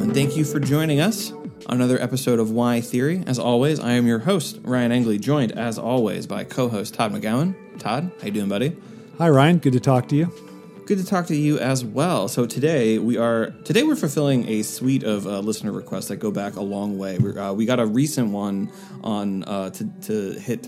and thank you for joining us on another episode of Why Theory. As always, I am your host, Ryan Engley, joined as always by co-host Todd McGowan. Todd, how you doing, buddy? Hi, Ryan. Good to talk to you. Good to talk to you as well. So today we are today we're fulfilling a suite of uh, listener requests that go back a long way. we uh, we got a recent one on uh, to to hit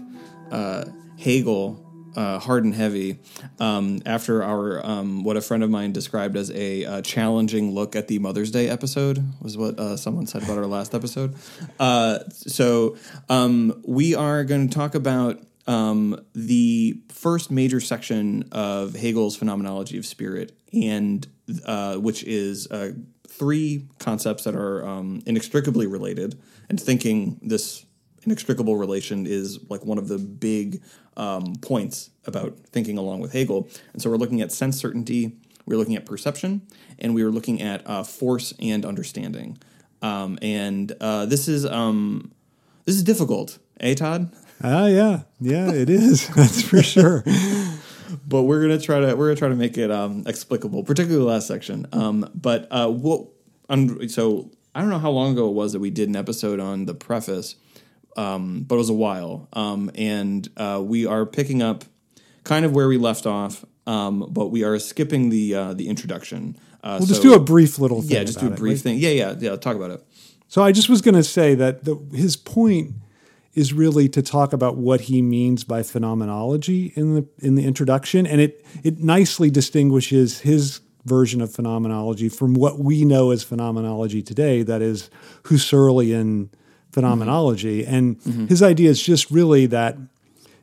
uh, Hegel uh, hard and heavy um, after our um, what a friend of mine described as a uh, challenging look at the Mother's Day episode was what uh, someone said about our last episode. Uh, so um, we are going to talk about um, the first major section of Hegel's phenomenology of spirit, and uh, which is uh, three concepts that are um, inextricably related, and thinking this inextricable relation is like one of the big um, points about thinking along with Hegel. And so we're looking at sense certainty, we're looking at perception, and we are looking at uh, force and understanding. Um, and uh, this is um, this is difficult, eh, Todd? Ah, uh, yeah, yeah, it is. That's for sure. but we're gonna try to we're gonna try to make it um, explicable, particularly the last section. Um, but uh, what? Um, so I don't know how long ago it was that we did an episode on the preface um, but it was a while. Um, and uh, we are picking up kind of where we left off, um, but we are skipping the uh, the introduction. Uh, we'll so, just do a brief little thing. Yeah, just do a brief it, thing. Yeah, yeah, yeah. Talk about it. So I just was going to say that the, his point is really to talk about what he means by phenomenology in the in the introduction, and it it nicely distinguishes his version of phenomenology from what we know as phenomenology today, that is Husserlian phenomenology. Mm-hmm. And mm-hmm. his idea is just really that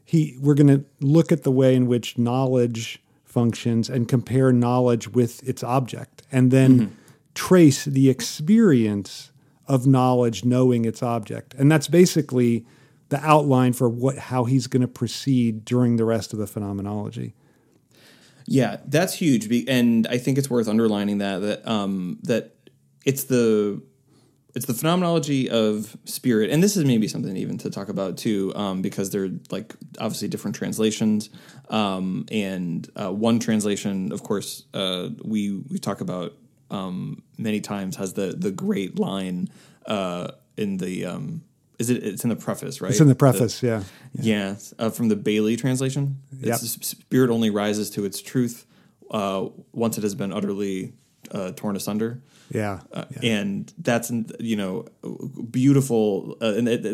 he we're going to look at the way in which knowledge functions and compare knowledge with its object, and then mm-hmm. trace the experience of knowledge knowing its object. And that's basically the outline for what how he's going to proceed during the rest of the phenomenology. Yeah, that's huge, and I think it's worth underlining that that um, that it's the it's the phenomenology of spirit, and this is maybe something even to talk about too, um, because they're like obviously different translations. Um, and uh, one translation, of course, uh, we we talk about um, many times has the the great line uh, in the um, is it it's in the preface right it's in the preface the, yeah yeah, yeah uh, from the Baillie translation yep. spirit only rises to its truth uh, once it has been utterly uh, torn asunder yeah, uh, yeah. and that's you know beautiful, uh, and it,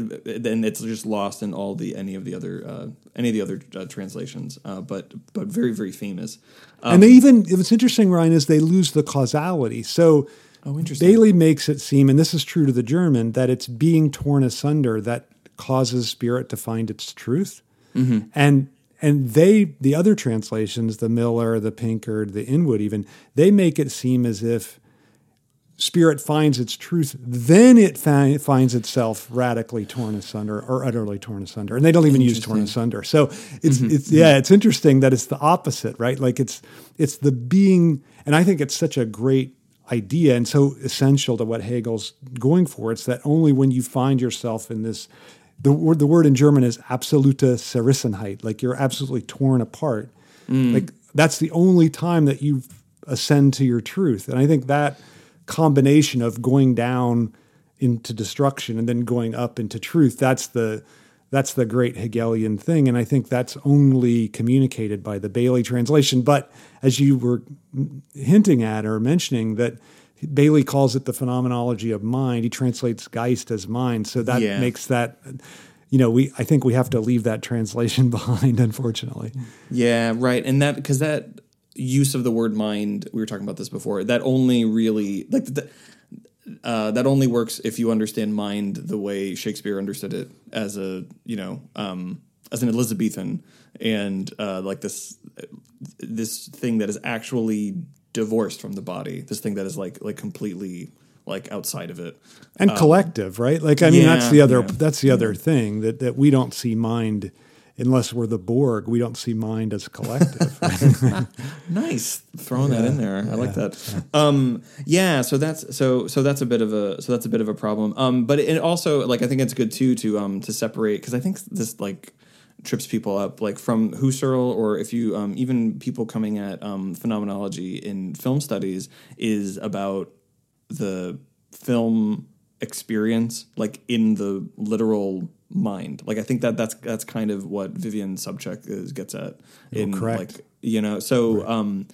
and it's just lost in all the any of the other uh, any of the other uh, translations, uh, but but very very famous. Um, and they even what's interesting, Ryan, is they lose the causality. So. Oh, interesting. Baillie makes it seem, and this is true to the German, that it's being torn asunder that causes spirit to find its truth. Mm-hmm. And and they the other translations the miller the pinkard the inwood even they make it seem as if spirit finds its truth, then it fi- finds itself radically torn asunder or utterly torn asunder. And they don't even use torn asunder. So it's mm-hmm. it's yeah, it's interesting that it's the opposite, right? Like it's it's the being, and I think it's such a great idea and so essential to what Hegel's going for. It's that only when you find yourself in this the word the word in German is absolute Zerrissenheit, like you're absolutely torn apart. Mm. Like that's the only time that you ascend to your truth. And I think that combination of going down into destruction and then going up into truth that's the that's the great hegelian thing. And i think that's only communicated by the Baillie translation. But as you were hinting at or mentioning that Baillie calls it the phenomenology of mind he translates geist as mind. So that yeah. makes that you know we i think we have to leave that translation behind unfortunately. Yeah right. And that because that use of the word mind we were talking about this before that only really like the, uh, that only works if you understand mind the way Shakespeare understood it as a you know um, as an Elizabethan and uh, like this this thing that is actually divorced from the body this thing that is like like completely like outside of it. And um, collective right? Like I mean yeah, that's the other yeah. that's the other thing that that we don't see mind unless we're the Borg, we don't see mind as collective. nice, throwing yeah, that in there. I yeah, like that. Yeah. Um, yeah, so that's so so that's a bit of a so that's a bit of a problem. Um, but it also like I think it's good too to um to separate because I think this like trips people up like from Husserl or if you um, even people coming at um, phenomenology in film studies is about the film experience like in the literal mind. Like I think that that's that's kind of what Vivian Sobchack is, gets at in correct. like you know so um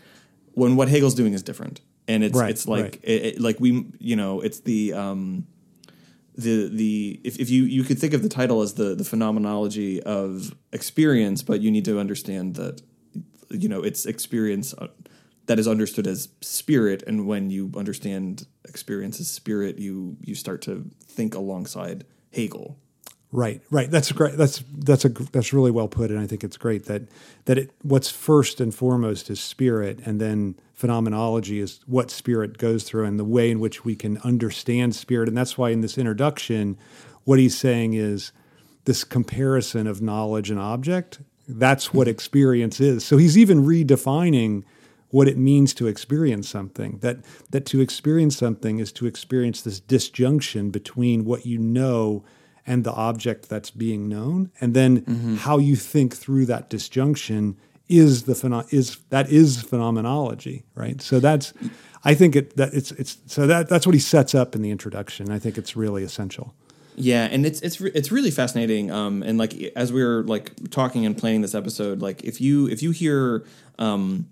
when what Hegel's doing is different and it's Right, it's like right. it, it- like we you know it's the um the the if, if you you could think of the title as the the phenomenology of experience but you need to understand that you know it's experience uh, that is understood as spirit and when you understand experience as spirit you you start to think alongside Hegel Right, right. That's great. That's that's a that's really well put, and I think it's great that that it what's first and foremost is spirit, and then phenomenology is what spirit goes through and the way in which we can understand spirit, and that's why in this introduction, what he's saying is this comparison of knowledge and object. That's what hmm. experience is. So he's even redefining what it means to experience something. That that to experience something is to experience this disjunction between what you know and the object that's being known, and then how you think through that disjunction is the pheno- is that is phenomenology, right? So that's I think it that it's it's so that that's what he sets up in the introduction. I think it's really essential. Yeah, and it's it's re- it's really fascinating. Um, and like as we were like talking and planning this episode, like if you if you hear um,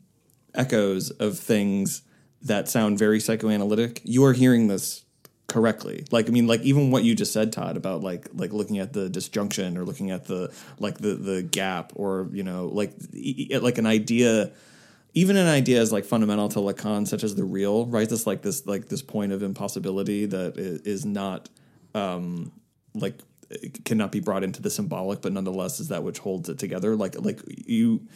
echoes of things that sound very psychoanalytic, you are hearing this correctly. Like I mean, like even what you just said, Todd, about like like looking at the disjunction or looking at the like the the gap or you know like like an idea even an idea is like fundamental to Lacan, such as the real, right? This like this like this point of impossibility that is not um, like cannot be brought into the symbolic, but nonetheless is that which holds it together. Like like you,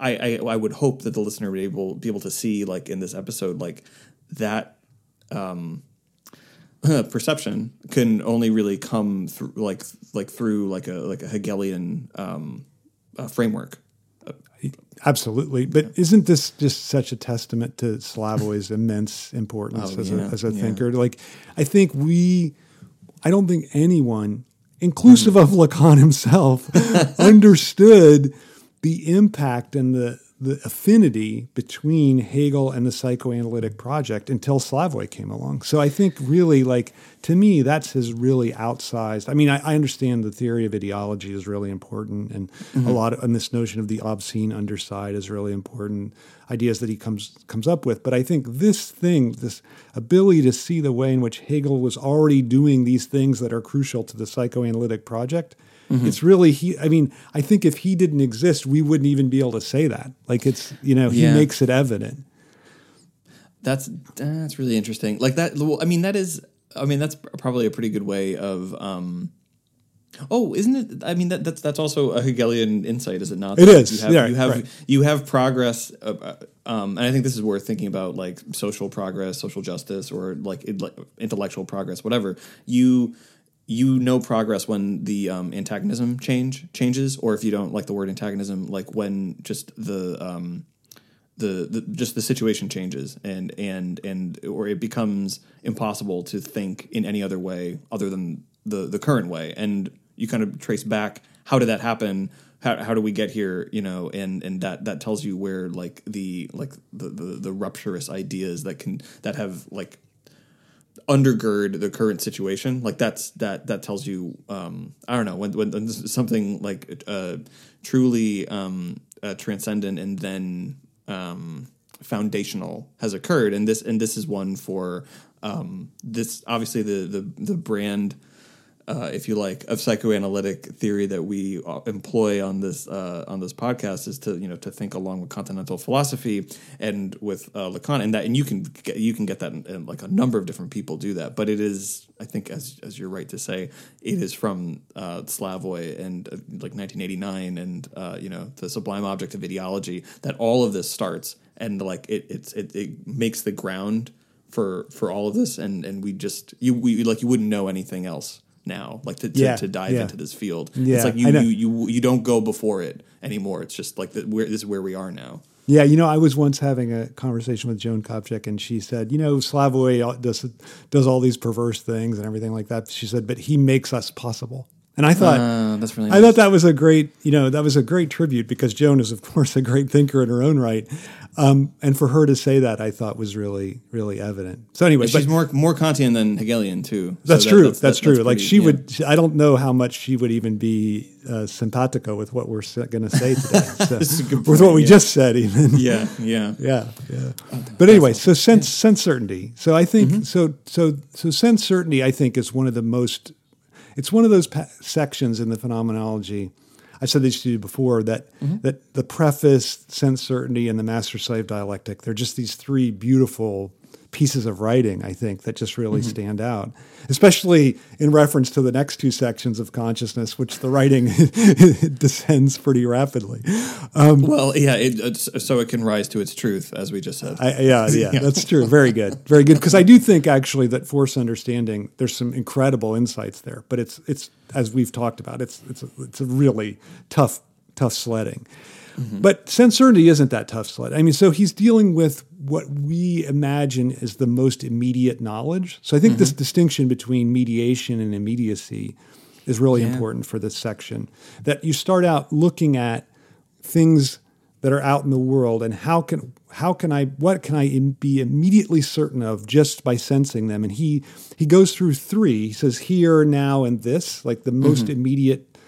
I I, I would hope that the listener would able be able to see like in this episode like that um, perception can only really come through like like through like a like a Hegelian um, uh, framework. Absolutely, but isn't this just such a testament to Slavoj's immense importance Oh, as, yeah, a, as a yeah. thinker? Like, I think we, I don't think anyone, inclusive of Lacan himself, understood the impact and the the affinity between Hegel and the psychoanalytic project until Slavoj came along. So I think really, like to me, that's his really outsized. I mean, I, I understand the theory of ideology is really important, and a mm-hmm. lot of and this notion of the obscene underside is really important. Ideas that he comes comes up with, but I think this thing, this ability to see the way in which Hegel was already doing these things that are crucial to the psychoanalytic project. It's really he. I mean, I think if he didn't exist, we wouldn't even be able to say that. Like it's you know he Yeah. makes it evident. That's that's really interesting. Like that. well, I mean, that is. I mean, that's probably a pretty good way of. um Oh, isn't it? I mean, that, that's that's also a Hegelian insight, is it not? It is. You have yeah, you have right. you have progress, uh, uh, um, and I think this is worth thinking about, like social progress, social justice, or like, intellectual progress, whatever. You you know progress when the um, antagonism change changes, or if you don't like the word antagonism, like when just the um, the, the just the situation changes and and and or it becomes impossible to think in any other way other than the the current way. And you kind of trace back how did that happen? How, how do we get here? You know and and that that tells you where like the like the, the the rupturous ideas that can that have like undergird the current situation. Like that's that that tells you um i don't know when when, something like uh truly um uh, transcendent and then um foundational has occurred. And this and this is one for um this obviously the the the brand uh, if you like, of psychoanalytic theory that we uh, employ on this uh, on this podcast is to you know to think along with continental philosophy and with uh, Lacan and that and you can get, you can get that in like a number of different people do that, but it is I think as as you're right to say it is from uh, Slavoj and uh, like 1989 and you know the sublime object of ideology that all of this starts and like it it, it makes the ground for for all of this. And and we just you we like you wouldn't know anything else now like to, to, Yeah, to dive yeah. into this field Yeah, it's like you, you you you don't go before it anymore it's just like the, where this is where we are now Yeah, you know, I was once having a conversation with Joan Copjec, and she said, you know, Slavoj does does all these perverse things and everything like that. She said, but he makes us possible. And I thought Uh, that's really I thought that was a great, you know, that was a great tribute because Joan is, of course, a great thinker in her own right, um, and for her to say that, I thought was really, really evident. So anyway, She's but more more Kantian than Hegelian too. So that's that- true. That's, that- true. like pretty- she yeah. would, I don't know how much she would even be uh, simpatico with what we're going to say today. So, This is a good with point, what we yeah. just said, even. Yeah, yeah. yeah, yeah. But anyway, so sense sense certainty. So I think Mm-hmm. so so so sense certainty. I think is one of the most. It's one of those pa- sections in the phenomenology. I said this to you before that Mm-hmm. that the preface, sense certainty, and the master slave dialectic. They're just these three beautiful pieces of writing. I think that just really Mm-hmm. stand out, especially in reference to the next two sections of consciousness, which the writing descends pretty rapidly. Well, yeah. It, it's, so it can rise to its truth, as we just said. I, yeah, yeah, that's true. Very good, very good. Because I do think actually that force understanding, there's some incredible insights there. But it's it's as we've talked about, it's it's a, it's a really tough tough sledding. But sense certainty isn't that tough sled. I mean, so he's dealing with what we imagine is the most immediate knowledge. So I think this distinction between mediation and immediacy is really important for this section. That you start out looking at things that are out in the world and how can how can I what can I im- be immediately certain of just by sensing them? And he he goes through three. He says here now and this like the most immediate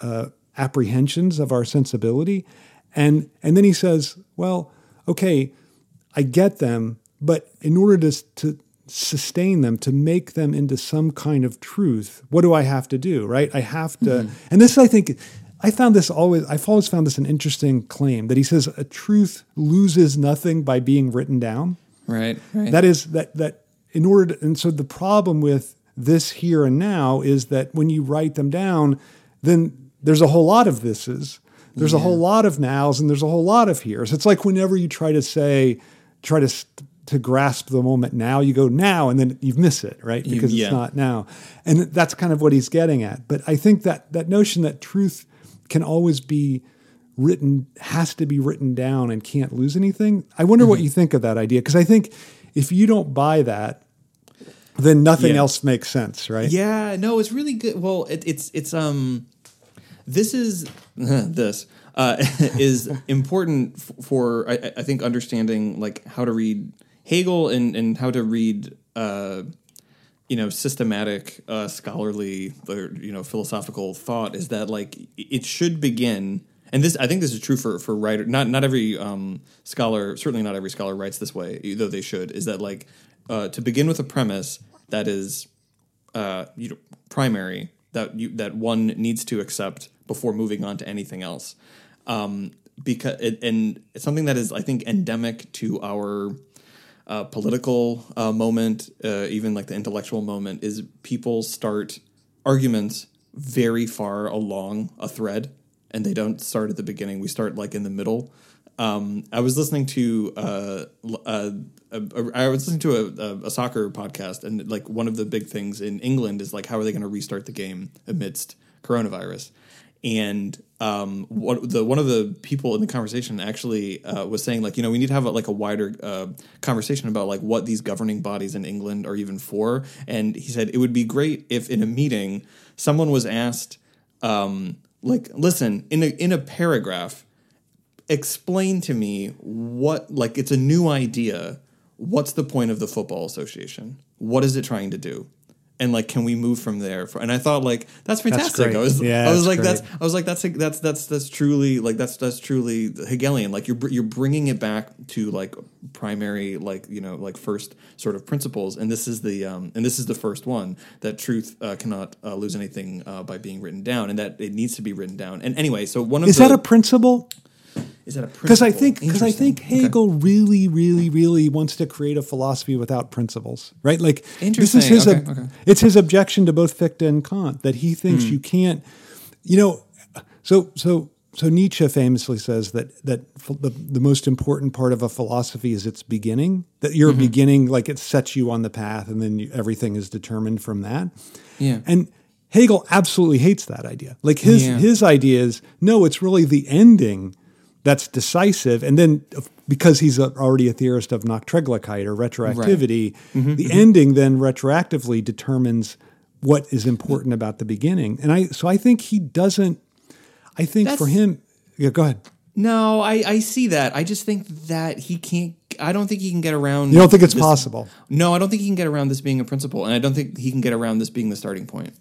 uh, apprehensions of our sensibility. And and then he says well okay I get them but in order to to sustain them to make them into some kind of truth what do I have to do right? I have to mm-hmm. and this I think I found this always I've always found this an interesting claim that he says a truth loses nothing by being written down. Right, right. that is that that in order to, and so the problem with this here and now is that when you write them down then there's a whole lot of thises there's a whole lot of nows and there's a whole lot of heres. It's like whenever you try to say try to to grasp the moment now you go now and then you miss it right because yeah. it's not now and that's kind of what he's getting at but i think that that notion that truth can always be written has to be written down and can't lose anything i wonder Mm-hmm. what you think of that idea because i think if you don't buy that then nothing Yeah. else makes sense right Yeah, no, it's really good. Well, it, it's it's um, this is this uh, is important for I, I think understanding like how to read Hegel and and how to read uh, you know systematic uh, scholarly or you know philosophical thought is that like it should begin. And this, I think, this is true for for writer. Not not every um, scholar, certainly not every scholar writes this way, though they should. Is that like uh, to begin with a premise that is uh, you know, primary that you that one needs to accept before moving on to anything else. Um, because it, and something that is, I think, endemic to our uh, political uh, moment, uh, even like the intellectual moment, is people start arguments very far along a thread, and they don't start at the beginning. We start like in the middle. Um, I was listening to uh, uh, I was listening to a, a soccer podcast, and like one of the big things in England is like how are they going to restart the game amidst coronavirus? And um, what the one of the people in the conversation actually uh, was saying like you know we need to have a, like a wider uh, conversation about like what these governing bodies in England are even for. And he said it would be great if in a meeting someone was asked um, like listen in a in a paragraph explain to me what like it's a new idea. What's the point of the football association? What is it trying to do and like can we move from there and i thought like that's fantastic. Great. i was Yeah, i was that's like great. that's i was like that's that's that's that's truly like that's that's truly hegelian. Like you're you're bringing it back to like primary like you know like first sort of principles. And this is the um and this is the first one that truth uh, cannot uh, lose anything uh, by being written down and that it needs to be written down. And anyway so one of is the, that a principle is that a because I think because I think Hegel really, really, really wants to create a philosophy without principles, right? Like this is his Okay, ob- okay. it's his objection to both Fichte and Kant that he thinks you can't, you know, so so so Nietzsche famously says that that the, the most important part of a philosophy is its beginning. That your Mm-hmm. beginning, like it sets you on the path, and then you, everything is determined from that. Yeah. And Hegel absolutely hates that idea. Like his Yeah. his idea is no, it's really the ending that's decisive. And then because he's a, already a theorist of Nachträglichkeit or retroactivity, Mm-hmm, the ending then retroactively determines what is important about the beginning. And I so I think he doesn't. I think for him, yeah. Go ahead. No, I, I see that. I just think that he can't. I don't think he can get around. You don't think it's this- possible? No, I don't think he can get around this being a principle, and I don't think he can get around this being the starting point.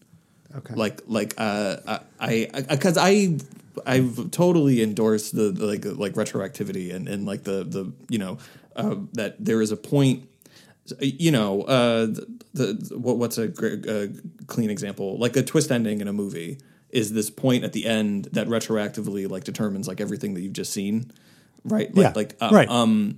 Okay. Like, like, uh, I, because I, I, have totally endorsed the, the like, like retroactivity and and like the the you know uh, that there is a point. You know, uh, the, the what, what's a great, uh, clean example? Like a twist ending in a movie is this point at the end that retroactively like determines like everything that you've just seen, right? Like, Yeah, like um, right. um,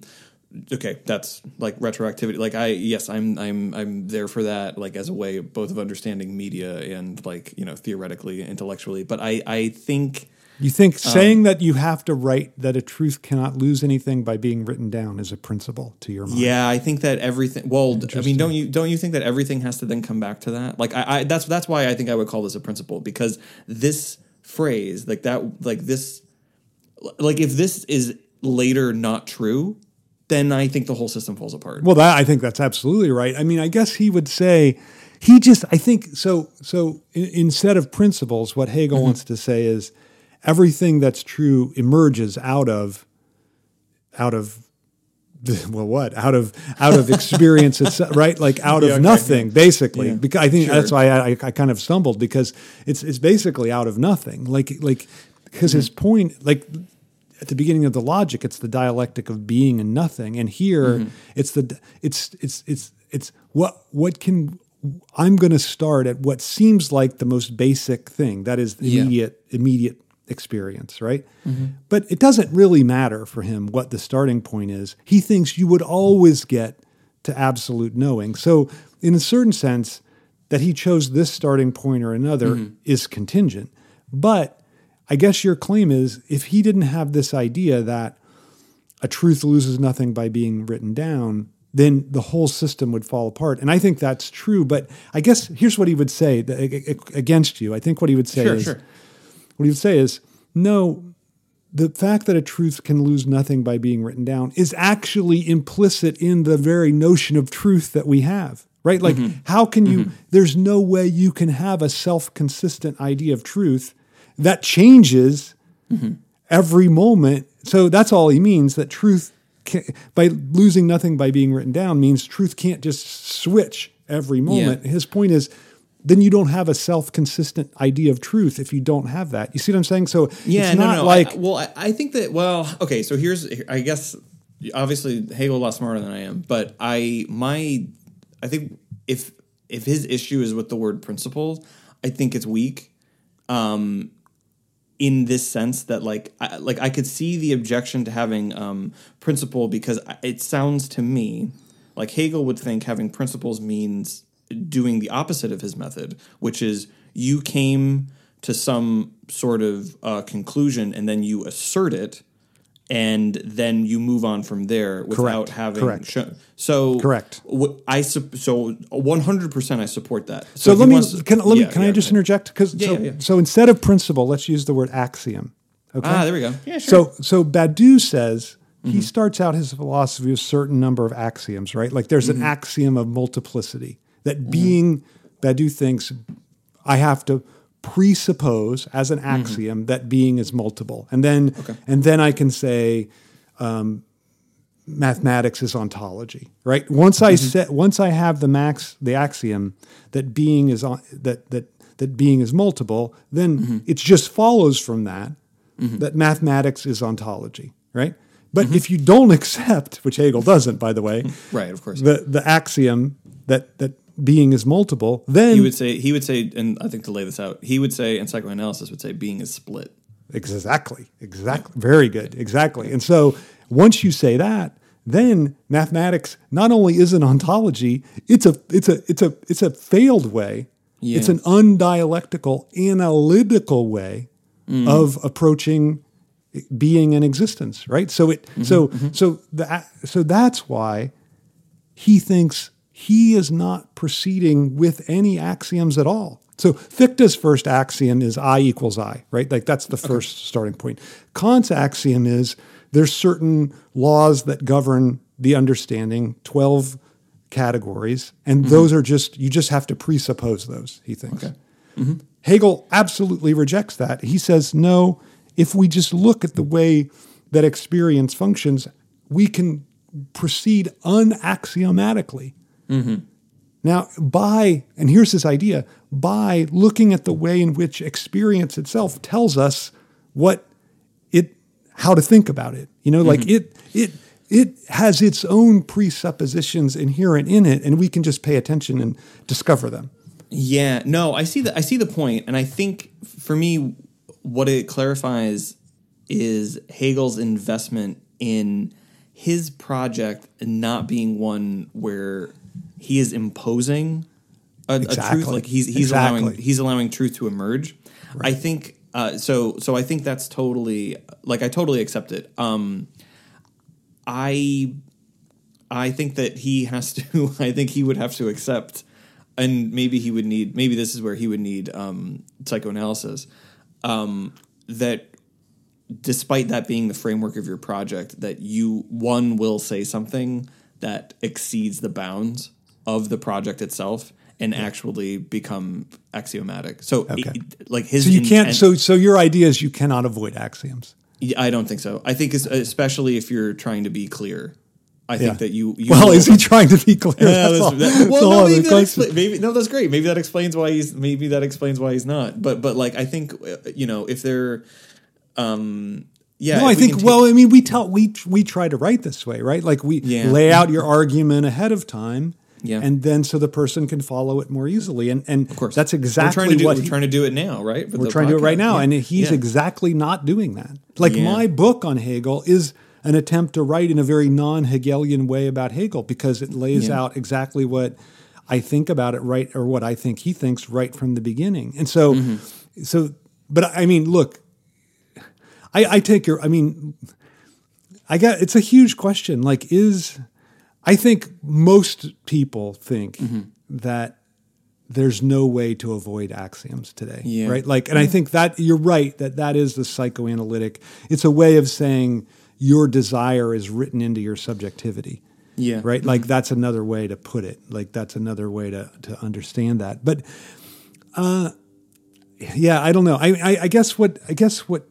okay, that's like retroactivity. Like I, yes, I'm, I'm, I'm there for that. Like as a way of both of understanding media and like you know theoretically, intellectually. But I, I think You think um, saying that you have to write that a truth cannot lose anything by being written down is a principle to your mind? Yeah, I think that everything. Well, I mean, don't you don't you think that everything has to then come back to that? Like, I, I that's that's why I think I would call this a principle because this phrase, like that, like this, like if this is later not true, then I think the whole system falls apart. Well, that I think that's absolutely right. I mean, I guess he would say he just. I think so. So in, instead of principles, what Hegel Mm-hmm. wants to say is everything that's true emerges out of out of well what out of out of experience itself right like out Yeah, of okay, nothing basically Yeah. because i think Sure. that's why I, I kind of stumbled because it's it's basically out of nothing like like because his Mm-hmm. point like at the beginning of the logic it's the dialectic of being and nothing. And here Mm-hmm. it's the it's it's it's it's what what can i'm going to start at what seems like the most basic thing that is the Yeah. immediate immediate experience right? But it doesn't really matter for him what the starting point is. He thinks you would always get to absolute knowing. So in a certain sense that he chose this starting point or another is contingent. But I guess your claim is if he didn't have this idea that a truth loses nothing by being written down, then the whole system would fall apart. And I think that's true. But I guess here's what he would say th- ag- ag- against you. I think what he would say Sure, is sure. what he would say is no. The fact that a truth can lose nothing by being written down is actually implicit in the very notion of truth that we have, right? Like, mm-hmm. how can you, mm-hmm. there's no way you can have a self consistent idea of truth that changes every moment. So that's all he means that truth, can, by losing nothing by being written down, means truth can't just switch every moment. His point is, then you don't have a self-consistent idea of truth if you don't have that. You see what I'm saying? So Yeah, it's no, not no. like I, well, I, I think that. Well, okay. So here's, I guess, obviously Hegel a lot smarter than I am, but I my, I think if if his issue is with the word principle, I think it's weak. Um, in this sense that like I, like I could see the objection to having um, principle because it sounds to me like Hegel would think having principles means doing the opposite of his method, which is you came to some sort of uh, conclusion and then you assert it, and then you move on from there without having Correct. sho- so Correct. wh- I sup- so one hundred percent I support that. So if let he me wants- can let me yeah, can yeah, I just okay. interject because Yeah, so, yeah, yeah. so instead of principle, let's use the word axiom. Okay. Ah, there we go. Yeah, sure. So so Badiou says Mm-hmm. he starts out his philosophy with a certain number of axioms, right? Like there's Mm-hmm. an axiom of multiplicity that being Badiou thinks I have to presuppose as Mm-hmm. an axiom that being is multiple, and then and then I can say um, mathematics is ontology, right? Once I Mm-hmm. set, once I have the max, the axiom that being is on, that that that being is multiple, then Mm-hmm. it just follows from that that mathematics is ontology, right? But Mm-hmm. if you don't accept, which Hegel doesn't, by the way, right, of course. the the axiom that that being is multiple, then he would say he would say and i think to lay this out he would say and psychoanalysis would say being is split Exactly. Exactly. Very good. Exactly. And so once you say that, then mathematics not only is an ontology, it's a it's a it's a it's a failed way. Yeah. It's an undialectical, analytical way mm. of approaching being and existence, right? So it mm-hmm, so mm-hmm. so that so that's why he thinks he is not proceeding with any axioms at all. So Fichte's first axiom is I equals I, right? Like that's the first starting point. Kant's axiom is there's certain laws that govern the understanding, 12 categories, and mm-hmm. those are just you just have to presuppose those. He thinks. Okay. Mm-hmm. Hegel absolutely rejects that. He says no. If we just look at the way that experience functions, we can proceed unaxiomatically. Mm-hmm. Now, by, and here's his idea by looking at the way in which experience itself tells us what it, how to think about it. You know, like mm-hmm. it, it, it has its own presuppositions inherent in it, and we can just pay attention and discover them. Yeah, no, I see the I see the point, and I think for me, what it clarifies is Hegel's investment in his project not being one where he is imposing a, a truth, like he's he's allowing he's allowing truth to emerge. I think uh, so. So I think that's totally like I totally accept it. Um, I I think that he has to. I think he would have to accept, and maybe he would need. Maybe this is where he would need um, psychoanalysis. Um, that, despite that being the framework of your project, that you one will say something that exceeds the bounds of the project itself and actually become axiomatic. So, Okay. it- like his, So you can't. intent- So so your idea is you cannot avoid axioms. yeah, I don't think so. I think especially if you're trying to be clear. I think Yeah. that you. you Well, is he trying to be clear? Yeah, That's that's- that- well, no, maybe that, expla- maybe no, that's great. Maybe that explains why he's. Maybe that explains why he's not. But but like I think uh, you know if they're, um, yeah. No, I we think. take- well, I mean, we tell we we try to write this way, right? Like we Yeah. lay out your argument ahead of time, Yeah. and then so the person can follow it more easily. And and of course that's we're exactly trying to do. what We're he- trying to do it now, right? For we're trying to do it right now, Yeah. and he's Yeah. exactly not doing that. Like Yeah. my book on Hegel is an attempt to write in a very non-Hegelian way about Hegel because it lays out exactly what I think about it right, or what I think he thinks right from the beginning. And so, Mm-hmm. so, but I mean, look, I, I take your, I mean, I got it's a huge question. Like, is I think most people think Mm-hmm. that there's no way to avoid axioms today, Yeah. right? Like, and I think that you're right that that is the psychoanalytic. It's a way of saying your desire is written into your subjectivity, Yeah. right? Like that's another way to put it. Like that's another way to to understand that. But, uh, yeah, I don't know. I I, I guess what I guess what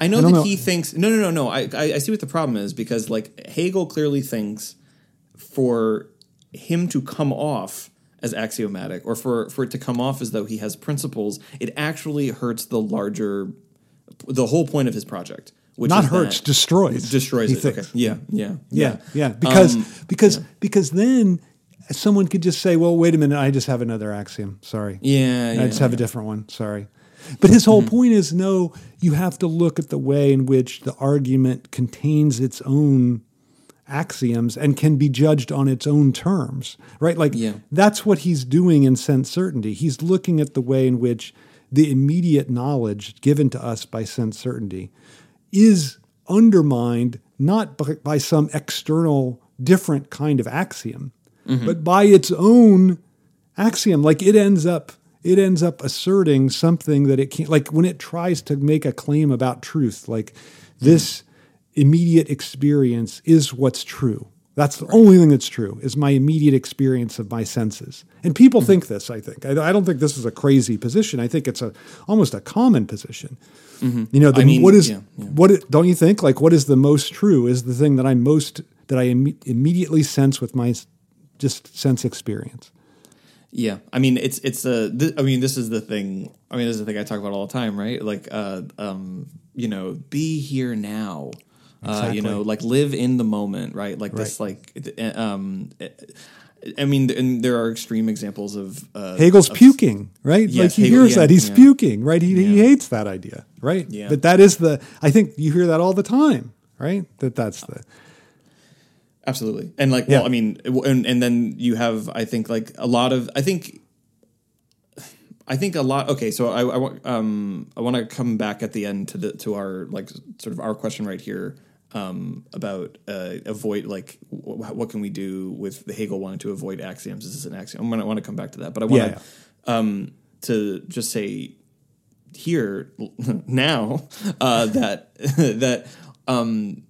I know I that know. he thinks no, no, no, no. I, I I see what the problem is because like Hegel clearly thinks for him to come off as axiomatic or for for it to come off as though he has principles, it actually hurts the larger, the whole point of his project. Which not hurts, that- destroys. destroys it. Okay. thinks. Yeah, yeah, Yeah, yeah. Because Um, because because then someone could just say, "Well, wait a minute, I just have another axiom. Sorry, yeah, yeah. I just have a different one. Sorry." But his whole mm-hmm. point is no, you have to look at the way in which the argument contains its own axioms and can be judged on its own terms, right? Like Yeah. that's what he's doing in sense certainty. He's looking at the way in which the immediate knowledge given to us by sense certainty is undermined not by, by some external different kind of axiom, mm-hmm. but by its own axiom. Like it ends up it ends up asserting something that it can't like when it tries to make a claim about truth, like this immediate experience is what's true. That's the only thing that's true is my immediate experience of my senses. And people mm-hmm. think this, I think. I, I don't think this is a crazy position. I think it's a almost a common position. Mm-hmm. You know, the, I mean, what is yeah, yeah. what it, don't you think? Like what is the most true is the thing that I most that I imme- immediately sense with my just sense experience. Yeah, I mean it's it's a. Th- I mean this is the thing. I mean this is the thing I talk about all the time, right? Like, uh, um, you know, be here now. Uh, you know, like live in the moment, right? Like this, like, uh, um, I mean, and there are extreme examples of uh, Hegel's of- puking, right? like he Hegel- hears yeah, that he's yeah. puking, right? He, he hates that idea, right? Yeah. But that is the. I think you hear that all the time, right? That that's the. Absolutely, and like, Yeah. well, I mean, and and then you have, I think, like a lot of, I think, I think a lot. Okay, so I, I want, um, I want to come back at the end to the to our like sort of our question right here, um, about uh, avoid like wh- what can we do with the Hegel wanting to avoid axioms? This Is an axiom? I'm gonna want to come back to that, but I want Yeah, to um, to just say here now uh, that that um,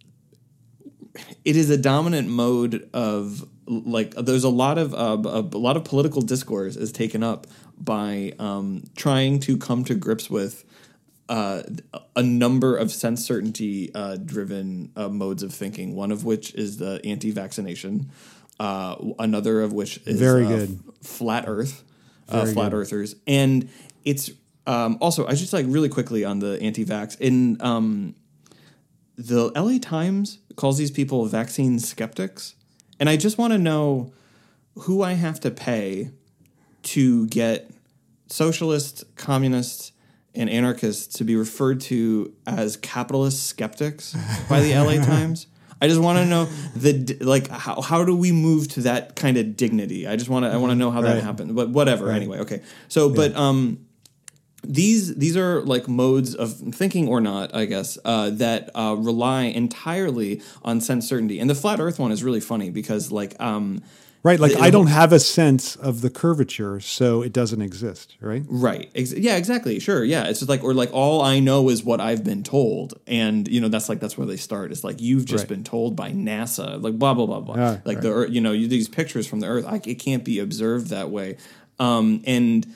it is a dominant mode of like there's a lot of uh, a, a lot of political discourse is taken up by um, trying to come to grips with uh, a number of sense certainty uh, driven uh, modes of thinking. One of which is the anti-vaccination. Uh, another of which is Very uh, good. f- flat Earth, flat good. earthers, and it's um, also I just like really quickly on the anti-vax in um, the LA Times calls these people vaccine skeptics, and I just want to know who I have to pay to get socialists, communists, and anarchists to be referred to as capitalist skeptics by the LA Times. I just want to know the like how how do we move to that kind of dignity? I just want to I want to know how that Right. happened. But whatever. Anyway, okay. So, but um these these are like modes of thinking or not, I guess, uh, that uh, rely entirely on sense certainty. And the flat Earth one is really funny because like um, Right, like The- I don't have a sense of the curvature, so it doesn't exist, right? Right. Ex- yeah, exactly. Sure. Yeah. It's just like, or like, all I know is what I've been told. And, you know, that's like, that's where they start. It's like, you've just Right. been told by NASA, like, blah, blah, blah, blah. Yeah, like, right. the Earth, you know, you, these pictures from the Earth, I, it can't be observed that way. Um, and,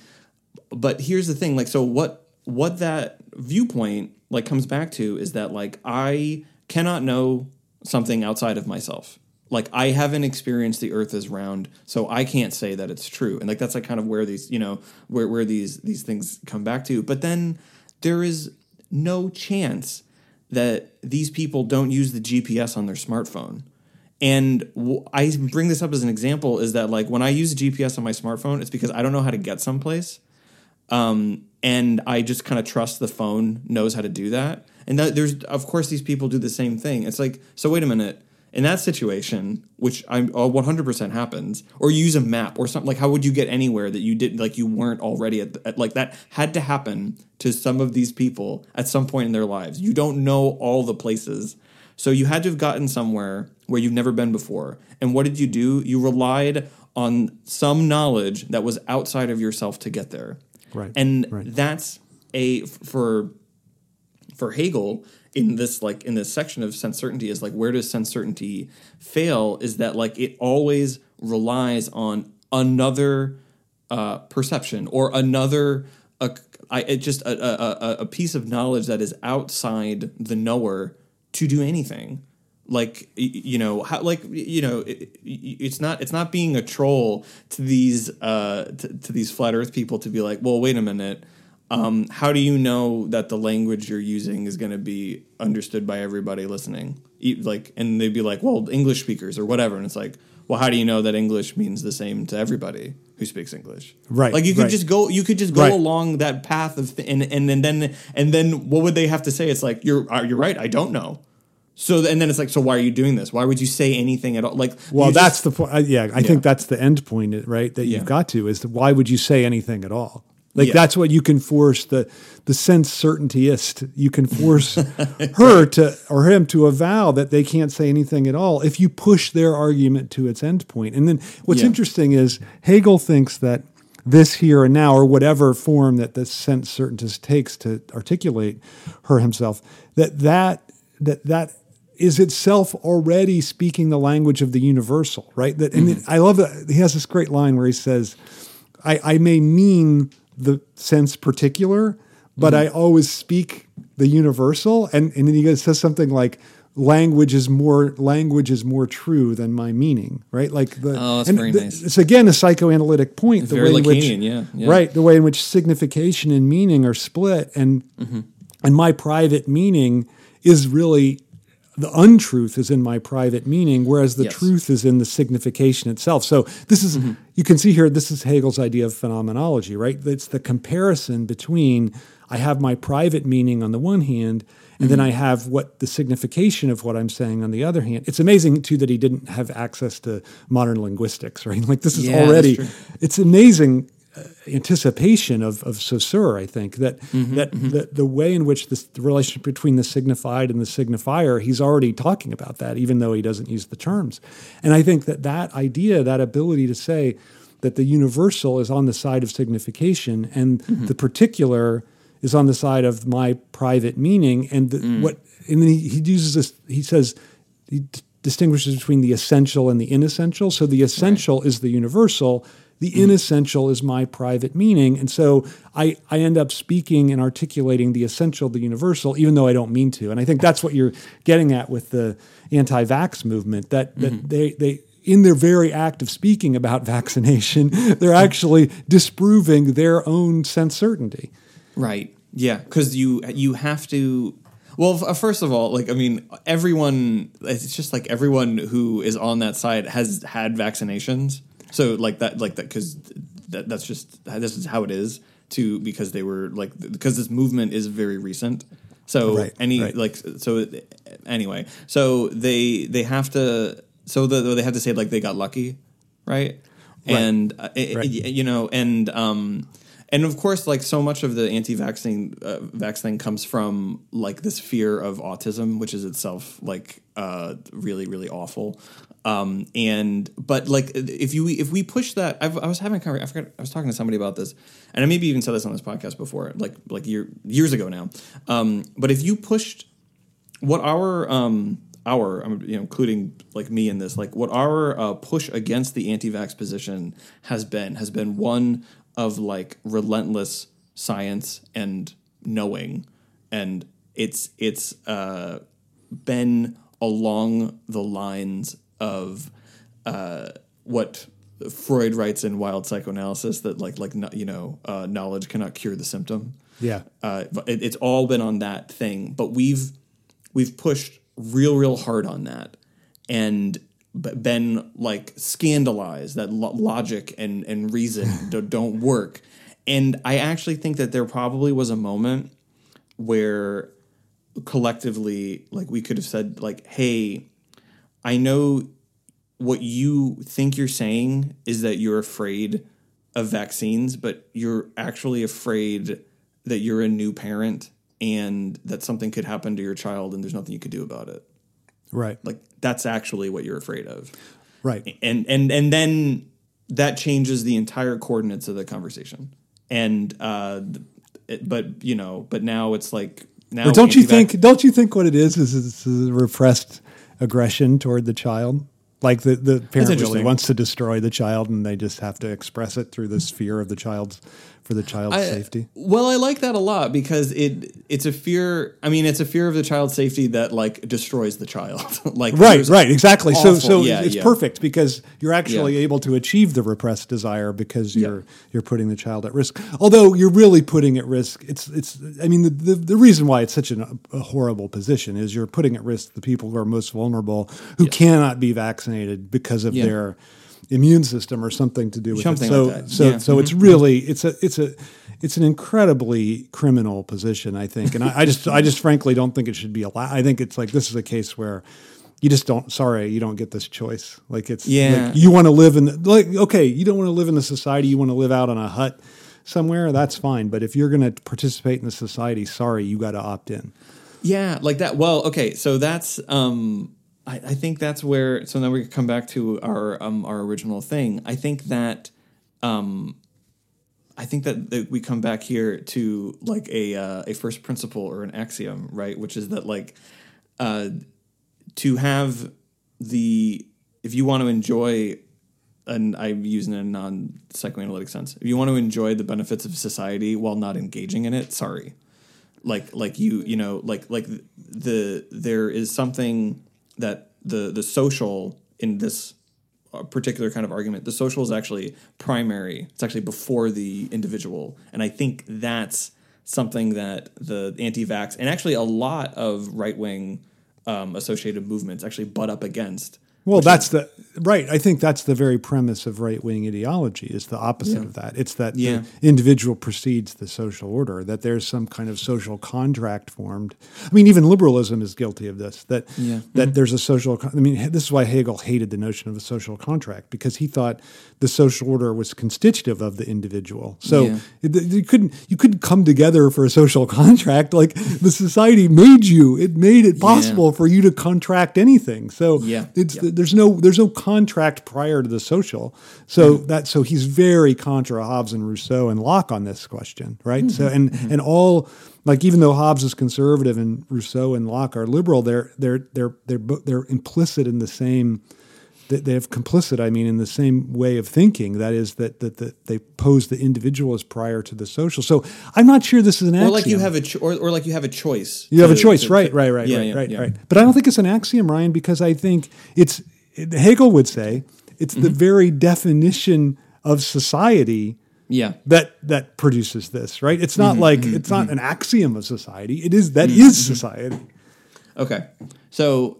but here's the thing like, so what, what that viewpoint like comes back to is that like, I cannot know something outside of myself like I haven't experienced the earth as round, so I can't say that it's true. And like that's like kind of where these, you know, where where these these things come back to. But then there is no chance that these people don't use the GPS on their smartphone. And I bring this up as an example is that like when I use GPS on my smartphone, it's because I don't know how to get someplace um, and I just kind of trust the phone knows how to do that. And that there's of course these people do the same thing. It's like so wait a minute. In that situation, which I'm uh, 100% happens, or you use a map or something like how would you get anywhere that you didn't like you weren't already at, at like that had to happen to some of these people at some point in their lives. You don't know all the places. So you had to have gotten somewhere where you've never been before. And what did you do? You relied on some knowledge that was outside of yourself to get there. Right, And right. that's a for for Hegel in this like in this section of sense certainty is like where does sense certainty fail is that like it always relies on another uh, perception or another uh, I, it just a, a, a- a piece of knowledge that is outside the knower to do anything like you know how like you know it, it's not it's not being a troll to these uh to, to these flat earth people to be like well wait a minute. Um how do you know that the language you're using is going to be understood by everybody listening? Like and they'd be like well english speakers or whatever and it's like well how do you know that english means the same to everybody who speaks english? Right, like you could right. just go you could just go Right. along that path of th- and, and and then and then what would they have to say? It's like you're uh, you're right i don't know so and then it's like, so why are you doing this? Why would you say anything at all? Like, Well, that's just- the point. Uh, yeah, I Yeah. think that's the end point, right? That Yeah. you've got to is why would you say anything at all? Like Yeah. that's what you can force the the sense certaintyist. You can force her to or him to avow that they can't say anything at all if you push their argument to its end point. And then what's interesting is Hegel thinks that this here and now, or whatever form that the sense certaintist takes to articulate her himself, that that that that is itself already speaking the language of the universal, right? That and I love that he has this great line where he says, I, I may mean the sense particular, but I always speak the universal. And, and then he goes- says something like, language is more language is more true than my meaning, right? Like the Oh, that's and very the- nice. It's again a psychoanalytic point. the very in which, yeah, yeah. right, the way in which signification and meaning are split, and Mm-hmm. and my private meaning is really the untruth is in my private meaning, whereas the Yes. truth is in the signification itself. So this is Mm-hmm. you can see here. This is Hegel's idea of phenomenology, right? It's the comparison between I have my private meaning on the one hand, and then I Mm-hmm. have what the signification of what I'm saying on the other hand. It's amazing too that he didn't have access to modern linguistics, right? Like this is Yeah, already it's amazing anticipation of, of Saussure, I think, that Mm-hmm, that The, the way in which this, the relationship between the signified and the signifier, he's already talking about that, even though he doesn't use the terms. And I think that that idea, that ability to say that the universal is on the side of signification and Mm-hmm. the particular is on the side of my private meaning, and the, Mm. what, and then he, he uses this, he says, he d- distinguishes between the essential and the inessential. So the essential is the universal. The hmm. inessential is my private meaning. And so I, I end up speaking and articulating the essential, the universal, even though I don't mean to. And I think that's what you're getting at with the anti vax movement that, that hmm. they, they, in their very act of speaking about vaccination, they're hmm. actually disproving their own sense certainty. Right. Yeah, because you you have to. Well, f- uh, first of all, like I mean, everyone. It's just like everyone who is on that side has had vaccinations. So like that, like that, because that, that's just this is how it is. To because they were like because this movement is very recent. So Right, any right. like so anyway, so they they have to so the, they have to say like they got lucky, right? And uh, it- Right. you know, and um, and of course, like so much of the anti-vaccine uh, vax thing comes from like this fear of autism, which is itself like uh, really really awful. Um, and but like if you if we push that, I've, I was having a conversation. I forgot I was talking to somebody about this, and I maybe even said this on this podcast before, like like year, years ago now. Um, but if you pushed what our um our you know including like me in this like what our uh, push against the anti-vax position has been has been one of like relentless science and knowing and it's it's uh been along the lines of uh what Freud writes in Wild Psychoanalysis that like like no- you know uh, knowledge cannot cure the symptom Yeah. uh, it, it's all been on that thing. But we've we've pushed real, real hard on that, and been like scandalized that lo- logic and and reason do, don't work. And I actually think that there probably was a moment where collectively, like we could have said, like, "Hey, I know what you think you're saying is that you're afraid of vaccines, but you're actually afraid that you're a new parent and that something could happen to your child and there's nothing you could do about it. Right. Like that's actually what you're afraid of. Right. And and and then that changes the entire coordinates of the conversation. And uh but you know, but now it's like now But don't you think? Don't you think what it is is it's a repressed aggression toward the child? Like the the parent really wants to destroy the child, and they just have to express it through this fear of the child's for the child's I- safety. Well, I like that a lot because it it's a fear. I mean, it's a fear of the child's safety that like destroys the child. like Right, right, exactly. So, awful- so yeah, it's yeah. perfect because you're actually Yeah. able to achieve the repressed desire because you're you're putting the child at risk. Although you're really putting at risk. It's it's. I mean, the the, the reason why it's such an, a horrible position is you're putting at risk the people who are most vulnerable, who cannot be vaccinated because of their immune system or something to do with Something it. So, like that. so, Yeah. Mm-hmm. so it's really it's a it's a it's an incredibly criminal position, I think, and I, I just I just frankly don't think it should be allowed. I think it's like this is a case where you just don't. Sorry, you don't get this choice. Like it's Yeah. like you want to live in like okay, you don't want to live in the society. You want to live out on a hut somewhere. That's fine. But if you're going to participate in the society, sorry, you got to opt in. Yeah, like that. Well, okay, so that's um I, I think that's where so now we come back to our um our original thing. I think that um I think that, that we come back here to like a uh, a first principle or an axiom, right? Which is that like uh to have the if you want to enjoy and I'm using a non psychoanalytic sense. If you want to enjoy the benefits of society while not engaging in it, sorry like like you you know like like the there is something that the the social in this uh, particular kind of argument the social is actually primary. It's actually before the individual. And i think that's something that the anti-vax and actually a lot of right-wing um, associated movements actually butt up against Well, that's the right. I think that's the very premise of right wing ideology. Is the opposite Yeah. of that. It's that Yeah. the individual precedes the social order. That there's some kind of social contract formed. I mean, even liberalism is guilty of this. That Yeah. Mm-hmm. that there's a social. I mean, this is why Hegel hated the notion of a social contract because he thought the social order was constitutive of the individual. So it- you couldn't you couldn't come together for a social contract. Like the society made you. It made it possible for you to contract anything. So Yeah. it's Yeah. There's no there's no contract prior to the social. So mm-hmm. that so he's very contra Hobbes and Rousseau and Locke on this question, right? Mm-hmm. So and mm-hmm. and all like even though Hobbes is conservative and Rousseau and Locke are liberal, they're they're they're they're they're implicit in the same they have complicit, I mean, in the same way of thinking. That is, that that, that they pose the individual as prior to the social. So I'm not sure this is an Or axiom. like you have a cho- or, or like you have a choice. You have a choice, to- right, right, right, yeah, right, yeah, right, yeah. right. But I don't think it's an axiom, Ryan, because I think it's Hegel would say it's the Mm-hmm. very definition of society Yeah. that that produces this, right? It's not Mm-hmm, like it's not an axiom of society. It is that Mm-hmm. is society. Okay. So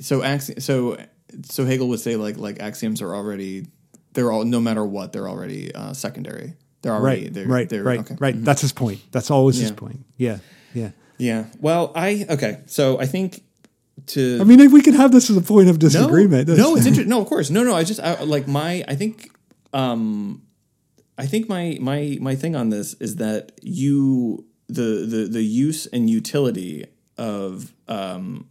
so axi- so so Hegel would say like like axioms are already they're all no matter what they're already uh, secondary. They're already Right, they're, right, they're, right, okay. right. That's his point. That's always his point. Yeah, yeah. Yeah. Well, I okay. So I think to I mean, if we can have this as a point of disagreement. No, no it's interesting. No, of course. No, no. I just I, like my. I think. Um, I think my my my thing on this is that you the the the use and utility of um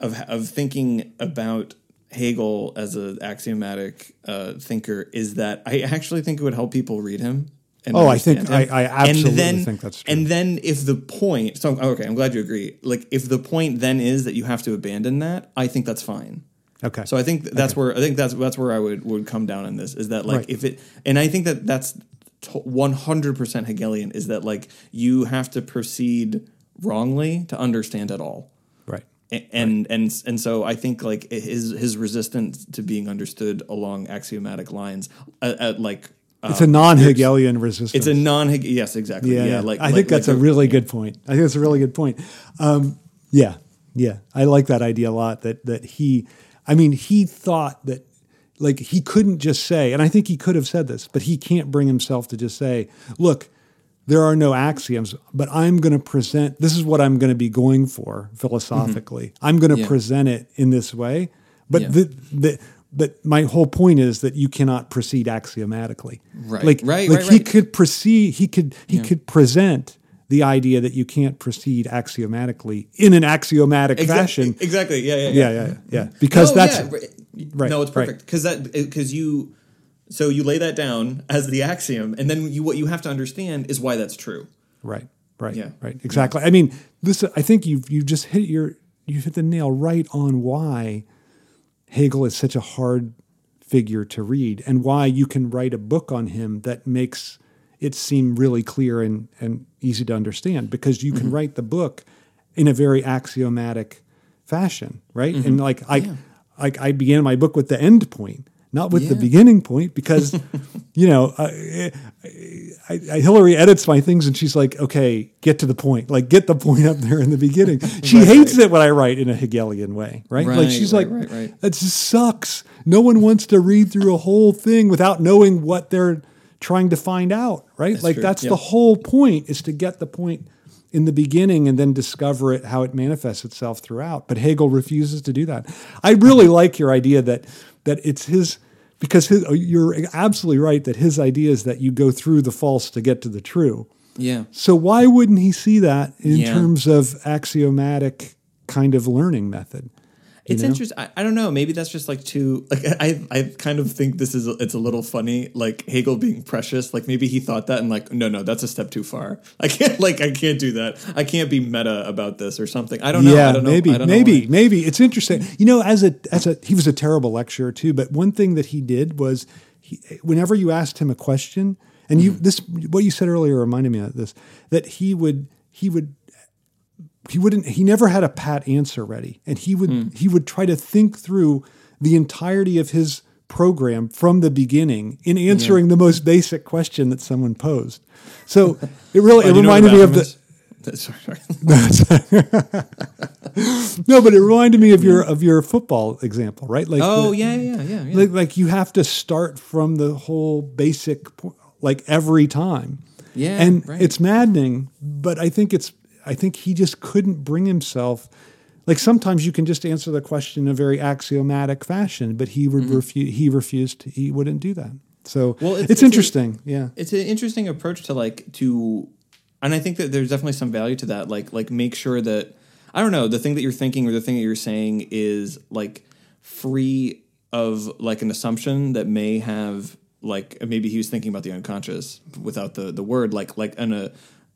of of thinking about Hegel as an axiomatic uh, thinker is that I actually think it would help people read him. And Oh, I think-. I- I absolutely then, think that's true. And then if the point, so okay, I'm glad you agree. Like if the point then is that you have to abandon that, I think that's fine. okay. So I think that's where I think that's that's where I would would come down in this is that like Right. if it and I think that that's one hundred percent Hegelian is that like you have to proceed wrongly to understand it all. Right. And and and so I think like his his resistance to being understood along axiomatic lines, at, at like uh, It's a non-Hegelian resistance. it's a non Hegelian. yes exactly yeah, yeah, like I like- think that's like a really good point. I think that's a really good point. Um, yeah, yeah, I like that idea a lot. That that he, I mean, he thought that like he couldn't just say, and I think he could have said this, but he can't bring himself to just say, look. There are no axioms, but I'm going to present. This is what I'm going to be going for philosophically. I'm going to Mm-hmm. Yeah. present it in this way. But Yeah. the, the but my whole point is that you cannot proceed axiomatically. Right. Like, Right, like right, he right. could proceed. He could he could present the idea that you can't proceed axiomatically in an axiomatic Exa- fashion. exactly yeah yeah Yeah, yeah, yeah. yeah. Because No, that's yeah, right. No, it's perfect because that because you so you lay that down as the axiom, and then you what you have to understand is why that's true. right, right, Yeah. right. Exactly. I mean, this. I think you've you just hit your you hit the nail right on why Hegel is such a hard figure to read, and why you can write a book on him that makes it seem really clear and and easy to understand because you can Mm-hmm. write the book in a very axiomatic fashion, right? Mm-hmm. And like I, like I began my book with the end point, not with the beginning point, because you know, I, I, I, Hilary edits my things and she's like, "Okay, get to the point. Like, get the point up there in the beginning." She Right, hates right. it when I write in a Hegelian way, right? like she's right, like, right, right. "That just sucks." No one wants to read through a whole thing without knowing what they're trying to find out, right? like true, that's yeah. the whole point is to get the point in the beginning and then discover it how it manifests itself throughout. But Hegel refuses to do that. I really uh-huh. like your idea that that it's his because his, oh, you're absolutely right that his idea is that you go through the false to get to the true. Yeah. So why wouldn't he see that in Yeah. terms of axiomatic kind of learning method? It's know? interesting. I, I don't know. Maybe that's just like too. Like I, I kind of think this is. It's a little funny. Like Hegel being precious. Like maybe he thought that and like, no, no, that's a step too far. I can't. Like I can't do that. I can't be meta about this or something. I don't know. Yeah, I don't know. maybe, know maybe, maybe. It's interesting. You know, as a as a he was a terrible lecturer too. But one thing that he did was, he, whenever you asked him a question, and you mm-hmm. this what you said earlier reminded me of this that he would he would he wouldn't he never had a pat answer ready, and he would hmm. he would try to think through the entirety of his program from the beginning in answering the most basic question that someone posed. So it really Oh, it do you know what reminded me of the is? Sorry. no, but it reminded me of your of your football example, right? Like, Oh the- yeah, yeah, yeah, yeah. like, like you have to start from the whole basic, like every time. Yeah, and right. it's maddening. But I think it's I think he just couldn't bring himself. Like sometimes you can just answer the question in a very axiomatic fashion, but he would refuse. He refused. He wouldn't do that. So Mm-hmm. Well, it's- it's, it's a- interesting. yeah. it's an interesting approach to like to and i think that there's definitely some value to that like like make sure that i don't know the thing that you're thinking or the thing that you're saying is like free of like an assumption that may have like maybe he was thinking about the unconscious without the the word like like an a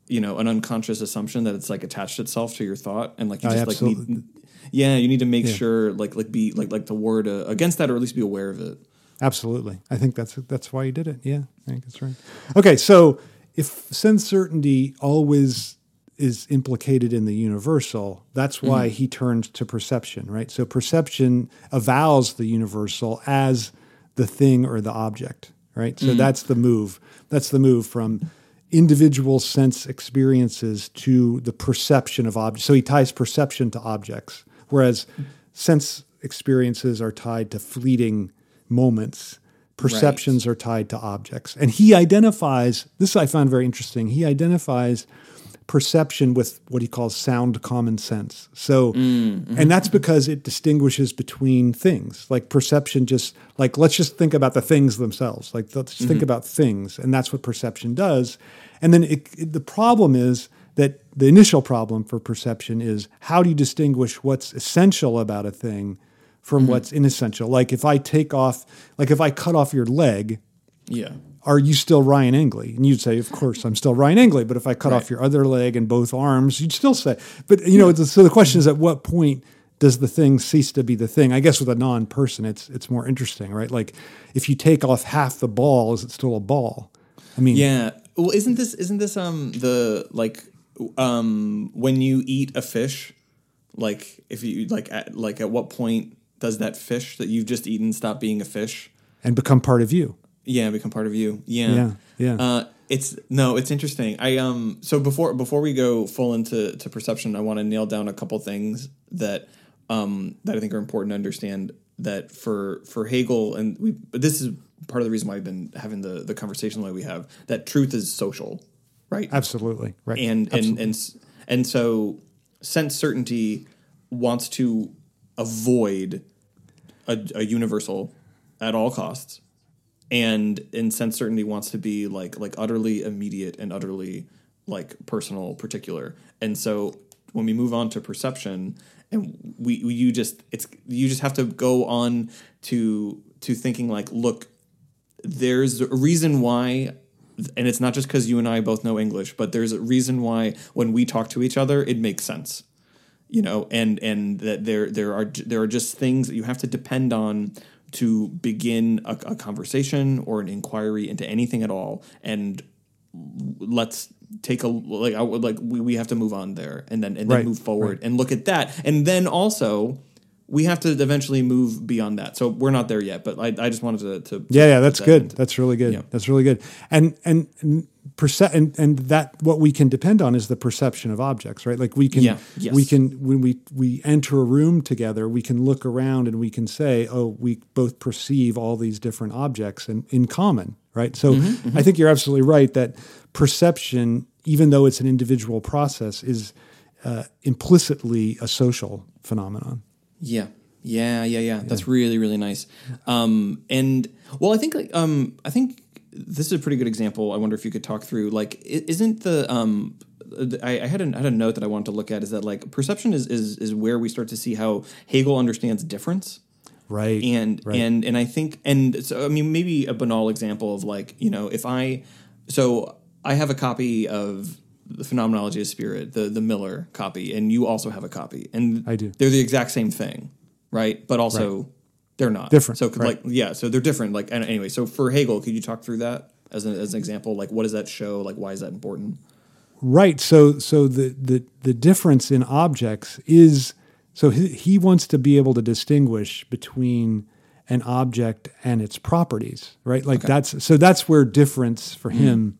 you know an unconscious assumption that it's like attached itself to your thought and like you I just like need yeah you need to make sure like like be like like the word uh, against that or at least be aware of it Absolutely. I think that's that's why he did it. Yeah, I think that's right. Okay, so if sense certainty always is implicated in the universal, that's why he turns to perception, right? So perception avows the universal as the thing or the object, right? So that's the move. That's the move from individual sense experiences to the perception of objects. So he ties perception to objects, whereas sense experiences are tied to fleeting moments. Perceptions are tied to objects. And he identifies, this I found very interesting, he identifies perception with what he calls sound common sense. So, mm, mm-hmm. and that's because it distinguishes between things. Like perception, just like let's just think about the things themselves. Like let's just think mm-hmm. about things, and that's what perception does. And then it, it- the problem is that the initial problem for perception is how do you distinguish what's essential about a thing from mm-hmm. what's inessential? Like if I take off, like if I cut off your leg, yeah are you still Ryan Engley? And you'd say, of course, I'm still Ryan Engley. But if I cut off your other leg and both arms, you'd still say. But you know, so the question is, mm-hmm. at what point does the thing cease to be the thing? I guess with a non-person, it's it's more interesting, right? Like if you take off half the ball, is it still a ball? I mean, Yeah. Well, isn't this isn't this um the like um when you eat a fish, like if you like at like at what point does that fish that you've just eaten stop being a fish? and become part of you. Yeah, become part of you. Yeah. Yeah, yeah. Uh, it's no, it's interesting. I um so before before we go full into to perception, I want to nail down a couple things that um that I think are important to understand that for for Hegel and we this is part of the reason why I've been having the the conversation the way we have that truth is social, right? Absolutely, right? and and and and so sense certainty wants to avoid a, a universal at all costs and and sense certainty wants to be like like utterly immediate and utterly like personal particular and so when we move on to perception and we, we you just it's you just have to go on to to thinking like look there's a reason why and it's not just because you and i both know english but there's a reason why when we talk to each other it makes sense. You know and and that there there are there are just things that you have to depend on to begin a, a conversation or an inquiry into anything at all. And let's take a like I would like we, we have to move on there and then and then Right, move forward and look at that. And then also we have to eventually move beyond that so we're not there yet but i, I just wanted to, to Yeah, yeah, that's that good. into- That's really good. Yeah. That's really good. And and and, perce- and and that what we can depend on is the perception of objects, right? Like we can Yeah, yes. we can when we we enter a room together, we can look around and we can say, "Oh, we both perceive all these different objects in, in common." Right? So Mm-hmm, I think you're absolutely right that perception even though it's an individual process is uh, implicitly a social phenomenon. Yeah. Yeah, yeah, yeah. That's really, really nice. Um, and well, I think like um, I think this is a pretty good example. I wonder if you could talk through like isn't the um, I, I had a, I had a note that I wanted to look at is that like perception is is is where we start to see how Hegel understands difference Right. and right. and and I think and so I mean maybe a banal example of like you know if I so I have a copy of the phenomenology of spirit the the Miller copy and you also have a copy and I do. they're the exact same thing right but also they're not Different, so could, right. like yeah so they're different like and anyway so for Hegel could you talk through that as an, as an example like what does that show like why is that important Right. So so the the the difference in objects is so he, he wants to be able to distinguish between an object and its properties, right? Like that's so that's where difference for Mm-hmm. him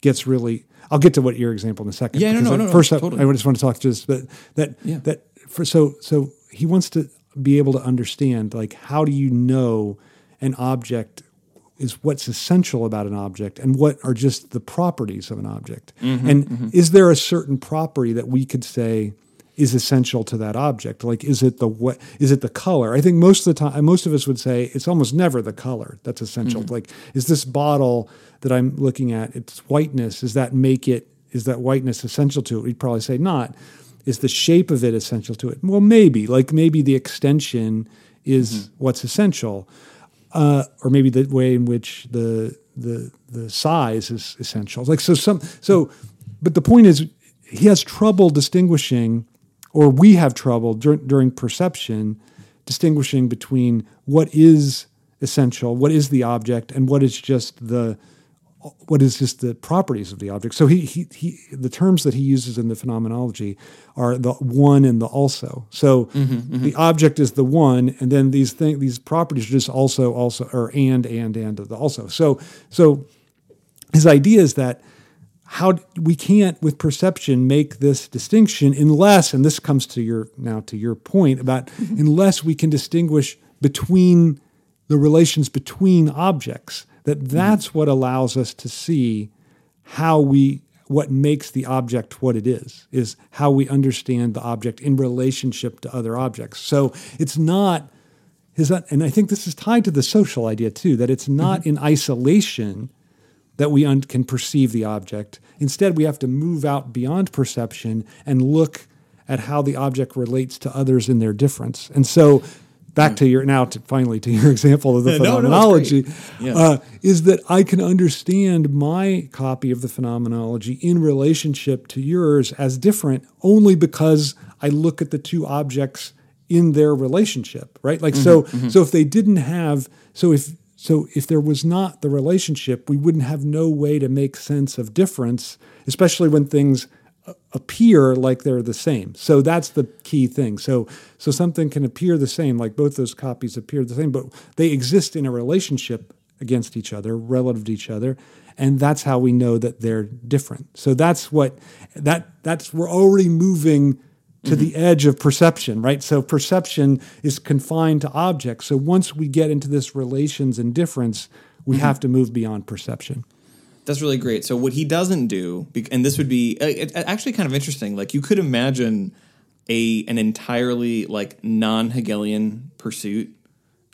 gets really I'll get to what your example in a second. Yeah, no, no, I- no, no, First, I- totally. I just want to talk to just, but that Yeah. that for so so he wants to be able to understand like how do you know an object is what's essential about an object and what are just the properties of an object. Mm-hmm, and is there a certain property that we could say is essential to that object? Like is it the what is it the color? I think most of the time most of us would say it's almost never the color that's essential. Mm-hmm. Like is this bottle that I'm looking at its whiteness does that make it is that whiteness essential to it? We'd probably say not. Is the shape of it essential to it? Well, maybe. Like maybe the extension is what's essential, uh, or maybe the way in which the the the size is essential. Like so some so, but the point is he has trouble distinguishing, or we have trouble dur- during perception distinguishing between what is essential, what is the object, and what is just the what is just the properties of the object. So he, he, he the terms that he uses in the phenomenology are the one and the also. So mm-hmm, mm-hmm. the object is the one, and then these thing these properties are just also also or and and and the also. So so his idea is that how we can't with perception make this distinction unless and this comes to your now to your point about mm-hmm. unless we can distinguish between the relations between objects that that's mm-hmm. what allows us to see how we what makes the object what it is is how we understand the object in relationship to other objects so it's not his and i think this is tied to the social idea too that it's not mm-hmm. in isolation that we un- can perceive the object instead we have to move out beyond perception and look at how the object relates to others in their difference and so back to your now to finally to your example of the phenomenology no, no, yeah. uh, is that I can understand my copy of the phenomenology in relationship to yours as different only because I look at the two objects in their relationship, right? Like mm-hmm, so mm-hmm. so if they didn't have so if so if there was not the relationship, we wouldn't have no way to make sense of difference, especially when things uh, appear like they're the same. So that's the key thing. So so something can appear the same, like both those copies appear the same, but they exist in a relationship against each other, relative to each other, and that's how we know that they're different. So that's what that that's we're already moving to mm-hmm. the edge of perception, right? So perception is confined to objects. So once we get into this relations and difference, we mm-hmm. have to move beyond perception. That's really great. So what he doesn't do, and this would be uh, actually kind of interesting. Like you could imagine a an entirely like non Hegelian pursuit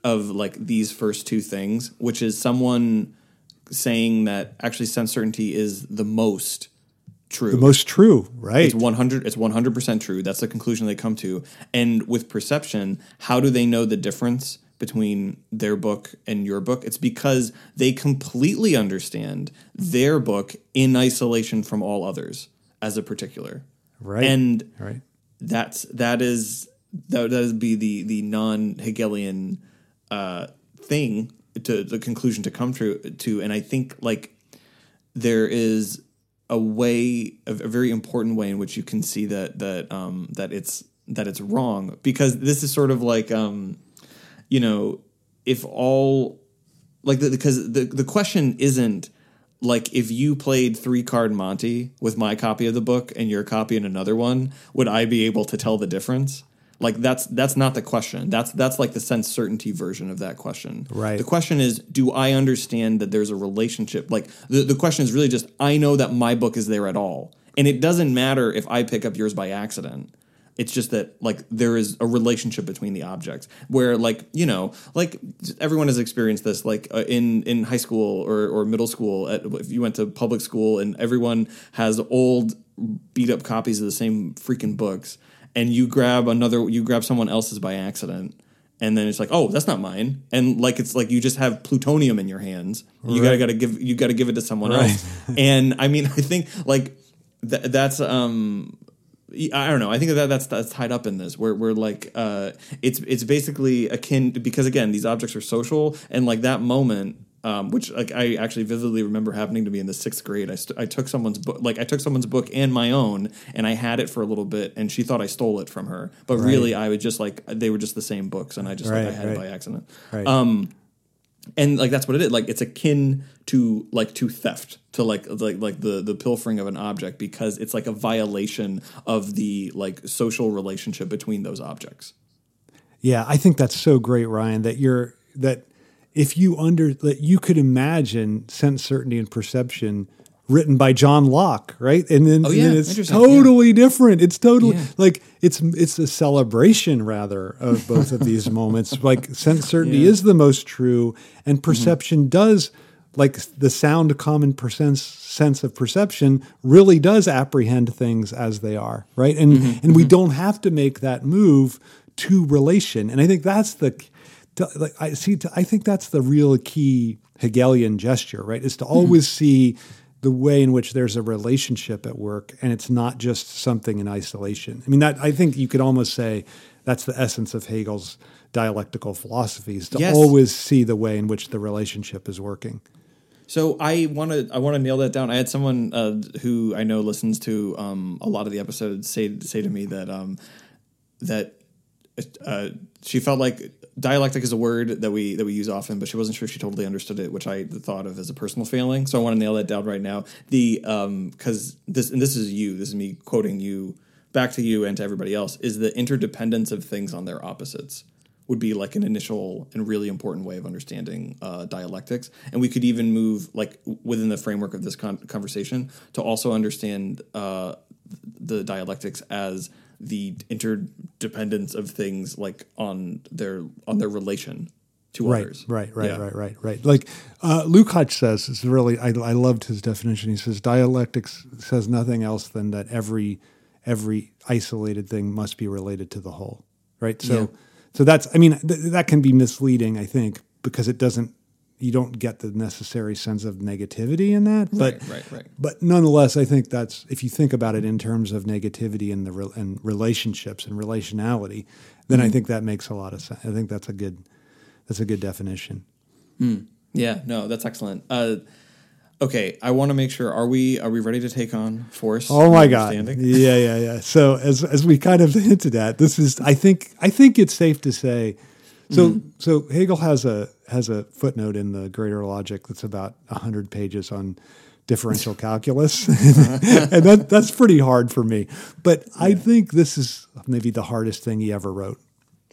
of like these first two things, which is someone saying that actually sense certainty is the most true. The most true, right? It's 100 it's 100% true. That's the conclusion they come to. And with perception, how do they know the difference between their book and your book. It's because they completely understand their book in isolation from all others as a particular. Right. And right. that's that is that that would be the the non Hegelian uh, thing to the conclusion to come to to. And I think like there is a way, a, very important way in which you can see that that um, that it's that it's wrong because this is sort of like um, you know, if all like the, because the the question isn't like if you played three card Monty with my copy of the book and your copy in another one, would I be able to tell the difference? Like that's that's not the question. That's that's like the sense certainty version of that question. Right. The question is, do I understand that there's a relationship? Like the, the question is really just I know that my book is there at all. And it doesn't matter if I pick up yours by accident. It's just that like there is a relationship between the objects where like you know like everyone has experienced this like uh, in in high school or, or middle school at, if you went to public school and everyone has old beat up copies of the same freaking books and you grab another you grab someone else's by accident and then it's like oh that's not mine and like it's like you just have plutonium in your hands right. you gotta gotta give you gotta give it to someone right. else and i mean i think like th- that's um I don't know. I think that that's that's tied up in this. Where we're like, uh, it's it's basically akin because again, these objects are social, and like that moment, um, which like I actually vividly remember happening to me in the sixth grade. I, st- I took someone's book, like I took someone's book and my own, and I had it for a little bit, and she thought I stole it from her, but right. really I was just like they were just the same books, and I just right, like I had right. it by accident. Right. Um, and like that's what it is like it's akin to like to theft to like like like the the pilfering of an object because it's like a violation of the like social relationship between those objects yeah i think that's so great ryan that you're that if you under that you could imagine sense certainty and perception written by John Locke, right? And then, oh, yeah. and then it's totally yeah. different. It's totally yeah. like it's it's a celebration rather of both of these moments. Like sense certainty is the most true, and mm-hmm. perception mm-hmm. does like the sound common sense sense of perception really does apprehend things as they are, right? And mm-hmm. and we mm-hmm. don't have to make that move to relation. And I think that's the to, like I see. To, I think that's the real key Hegelian gesture, right? Is to always see the way in which there's a relationship at work, and it's not just something in isolation. I mean, that I think you could almost say that's the essence of Hegel's dialectical philosophy is to Yes. always see the way in which the relationship is working. So I want to I want to nail that down. I had someone uh, who I know listens to um, a lot of the episodes say say to me that um, that uh, she felt like dialectic is a word that we that we use often, but she wasn't sure she totally understood it, which I thought of as a personal failing. So I want to nail that down right now. The um because this and this is you. This is me quoting you back to you and to everybody else. Is the interdependence of things on their opposites would be like an initial and really important way of understanding uh, dialectics. And we could even move like within the framework of this con- conversation to also understand uh, the dialectics as the interdependence of things like on their on their relation to Right, others. right, right, Yeah. right, right, right. Like uh, Lukács says, it's really I, I loved his definition. He says dialectics says nothing else than that every every isolated thing must be related to the whole. Right. So Yeah. so that's I mean th- that can be misleading. I think because it doesn't you don't get the necessary sense of negativity in that. But Right, right, right. but nonetheless, I think that's if you think about it in terms of negativity and the re- and relationships and relationality, then I Mm-hmm. think that makes a lot of sense. I think that's a good that's a good definition. Yeah, no, that's excellent. Uh, okay, I want to make sure are we are we ready to take on force? Oh my god! Yeah, yeah, yeah. So as as we kind of hinted at, this is I think I think it's safe to say. So Mm-hmm. so Hegel has a has a footnote in the Greater Logic that's about hundred pages on differential calculus, and that that's pretty hard for me. But I think this is maybe the hardest thing he ever wrote.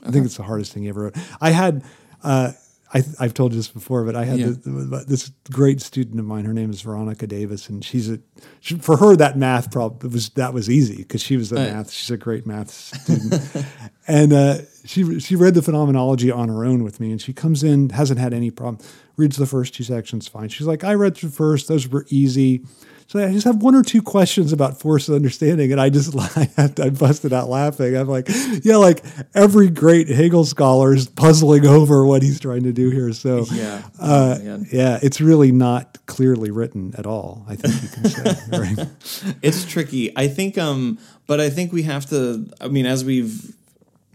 I think it's the hardest thing he ever wrote. I had. Uh, I, I've told you this before, but I had Yeah. this, this great student of mine. Her name is Veronica Davis, and she's a she, for her that math problem was that was easy because she was a Right. math. She's a great math student, and uh, she she read the phenomenology on her own with me, and she comes in hasn't had any problem. Reads the first two sections fine. She's like, I read through first; those were easy. So I just have one or two questions about force of understanding, and I just I, I busted out laughing. I'm like, yeah, like every great Hegel scholar is puzzling over what he's trying to do here. So Yeah. uh, Oh, yeah, it's really not clearly written at all. I think you can say. right? it's tricky. I think, um, but I think we have to. I mean, as we've,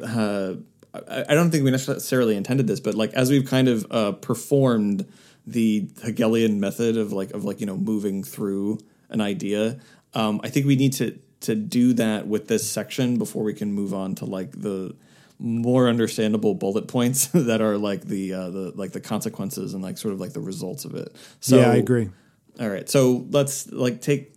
uh, I, I don't think we necessarily intended this, but like as we've kind of uh, performed the Hegelian method of like of like you know moving through an idea, um, I think we need to to do that with this section before we can move on to like the more understandable bullet points that are like the uh, the like the consequences and like sort of like the results of it. So yeah, I agree. All right, so let's like take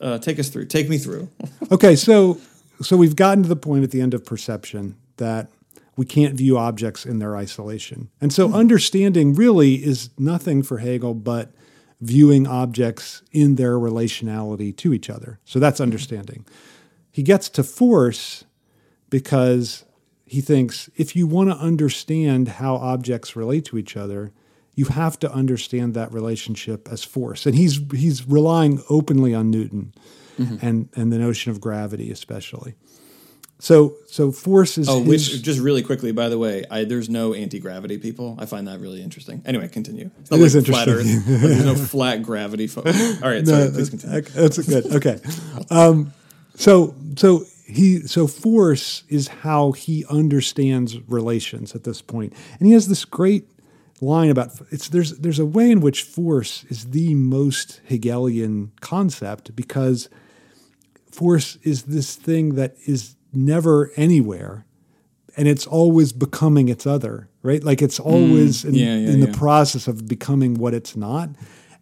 uh, take us through. Take me through. Okay, so so we've gotten to the point at the end of perception that we can't view objects in their isolation. And so hmm. understanding really is nothing for Hegel but viewing objects in their relationality to each other. So that's hmm. understanding. He gets to force because he thinks if you want to understand how objects relate to each other, you have to understand that relationship as force. And he's he's relying openly on Newton mm-hmm. and and the notion of gravity especially. So so force is Oh, his, which just really quickly, by the way, I, there's no anti gravity people. I find that really interesting. Anyway, continue. It's not It is flat Earth. interesting. Like, there's no flat gravity. Fo- All right, sorry. No, please continue. That's good. Okay. Um, so so he so force is how he understands relations at this point. point, and he has this great line about it's there's there's a way in which force is the most Hegelian concept because force is this thing that is never anywhere and it's always becoming its other right like it's always in, Mm. yeah, yeah, in the yeah. process of becoming what it's not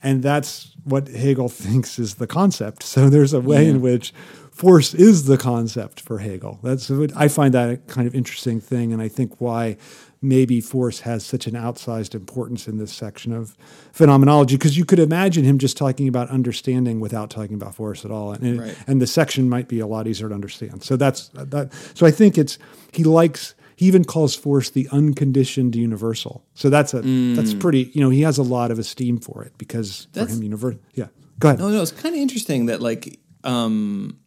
and that's what hegel thinks is the concept so there's a way in which force is the concept for hegel that's what i find that a kind of interesting thing and i think why maybe force has such an outsized importance in this section of phenomenology because you could imagine him just talking about understanding without talking about force at all and, Right. and the section might be a lot easier to understand. So that's that so i think it's he likes he even calls force the unconditioned universal. So that's a that's pretty you know he has a lot of esteem for it because for him universal yeah go ahead. No, no, it's kind of interesting that like um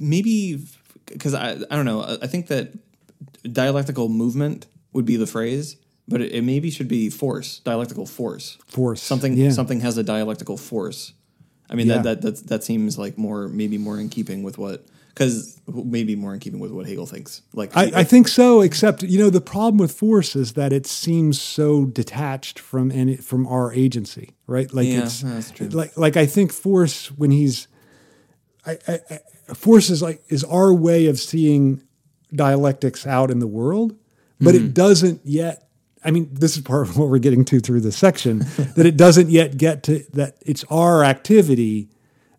maybe because I I don't know I think that dialectical movement would be the phrase, but it, it maybe should be force, dialectical force. Force. Something Yeah. something has a dialectical force. I mean Yeah. that, that that that seems like more maybe more in keeping with what because maybe more in keeping with what Hegel thinks. Like I, I think so, except you know the problem with force is that it seems so detached from any from our agency, right? Like Yeah, it's that's true. like like I think force when he's I, I, I, force is like is our way of seeing dialectics out in the world, but Mm-hmm. it doesn't yet. I mean, this is part of what we're getting to through this section that it doesn't yet get to that it's our activity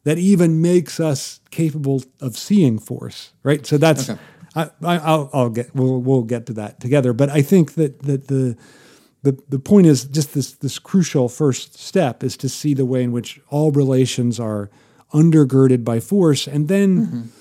that even makes us capable of seeing force, right? So that's Okay. I, I, I'll, I'll get we'll we'll get to that together. But I think that that the the the point is just this this crucial first step is to see the way in which all relations are undergirded by force, and then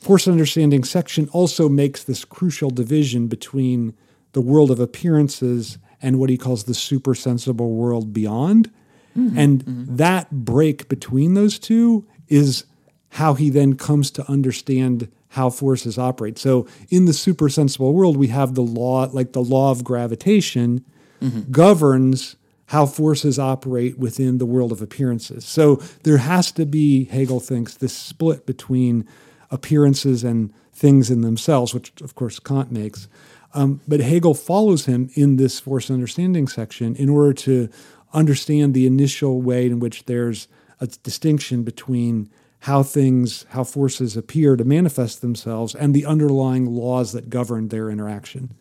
force understanding section also makes this crucial division between the world of appearances and what he calls the supersensible world beyond. Mm-hmm. And mm-hmm. that break between those two is how he then comes to understand how forces operate. So in the supersensible world, we have the law, like the law of gravitation mm-hmm. governs how forces operate within the world of appearances. So there has to be, Hegel thinks, this split between appearances and things in themselves, which of course Kant makes. Um, but Hegel follows him in this force understanding section in order to understand the initial way in which there's a distinction between how things, how forces appear to manifest themselves and the underlying laws that govern their interaction.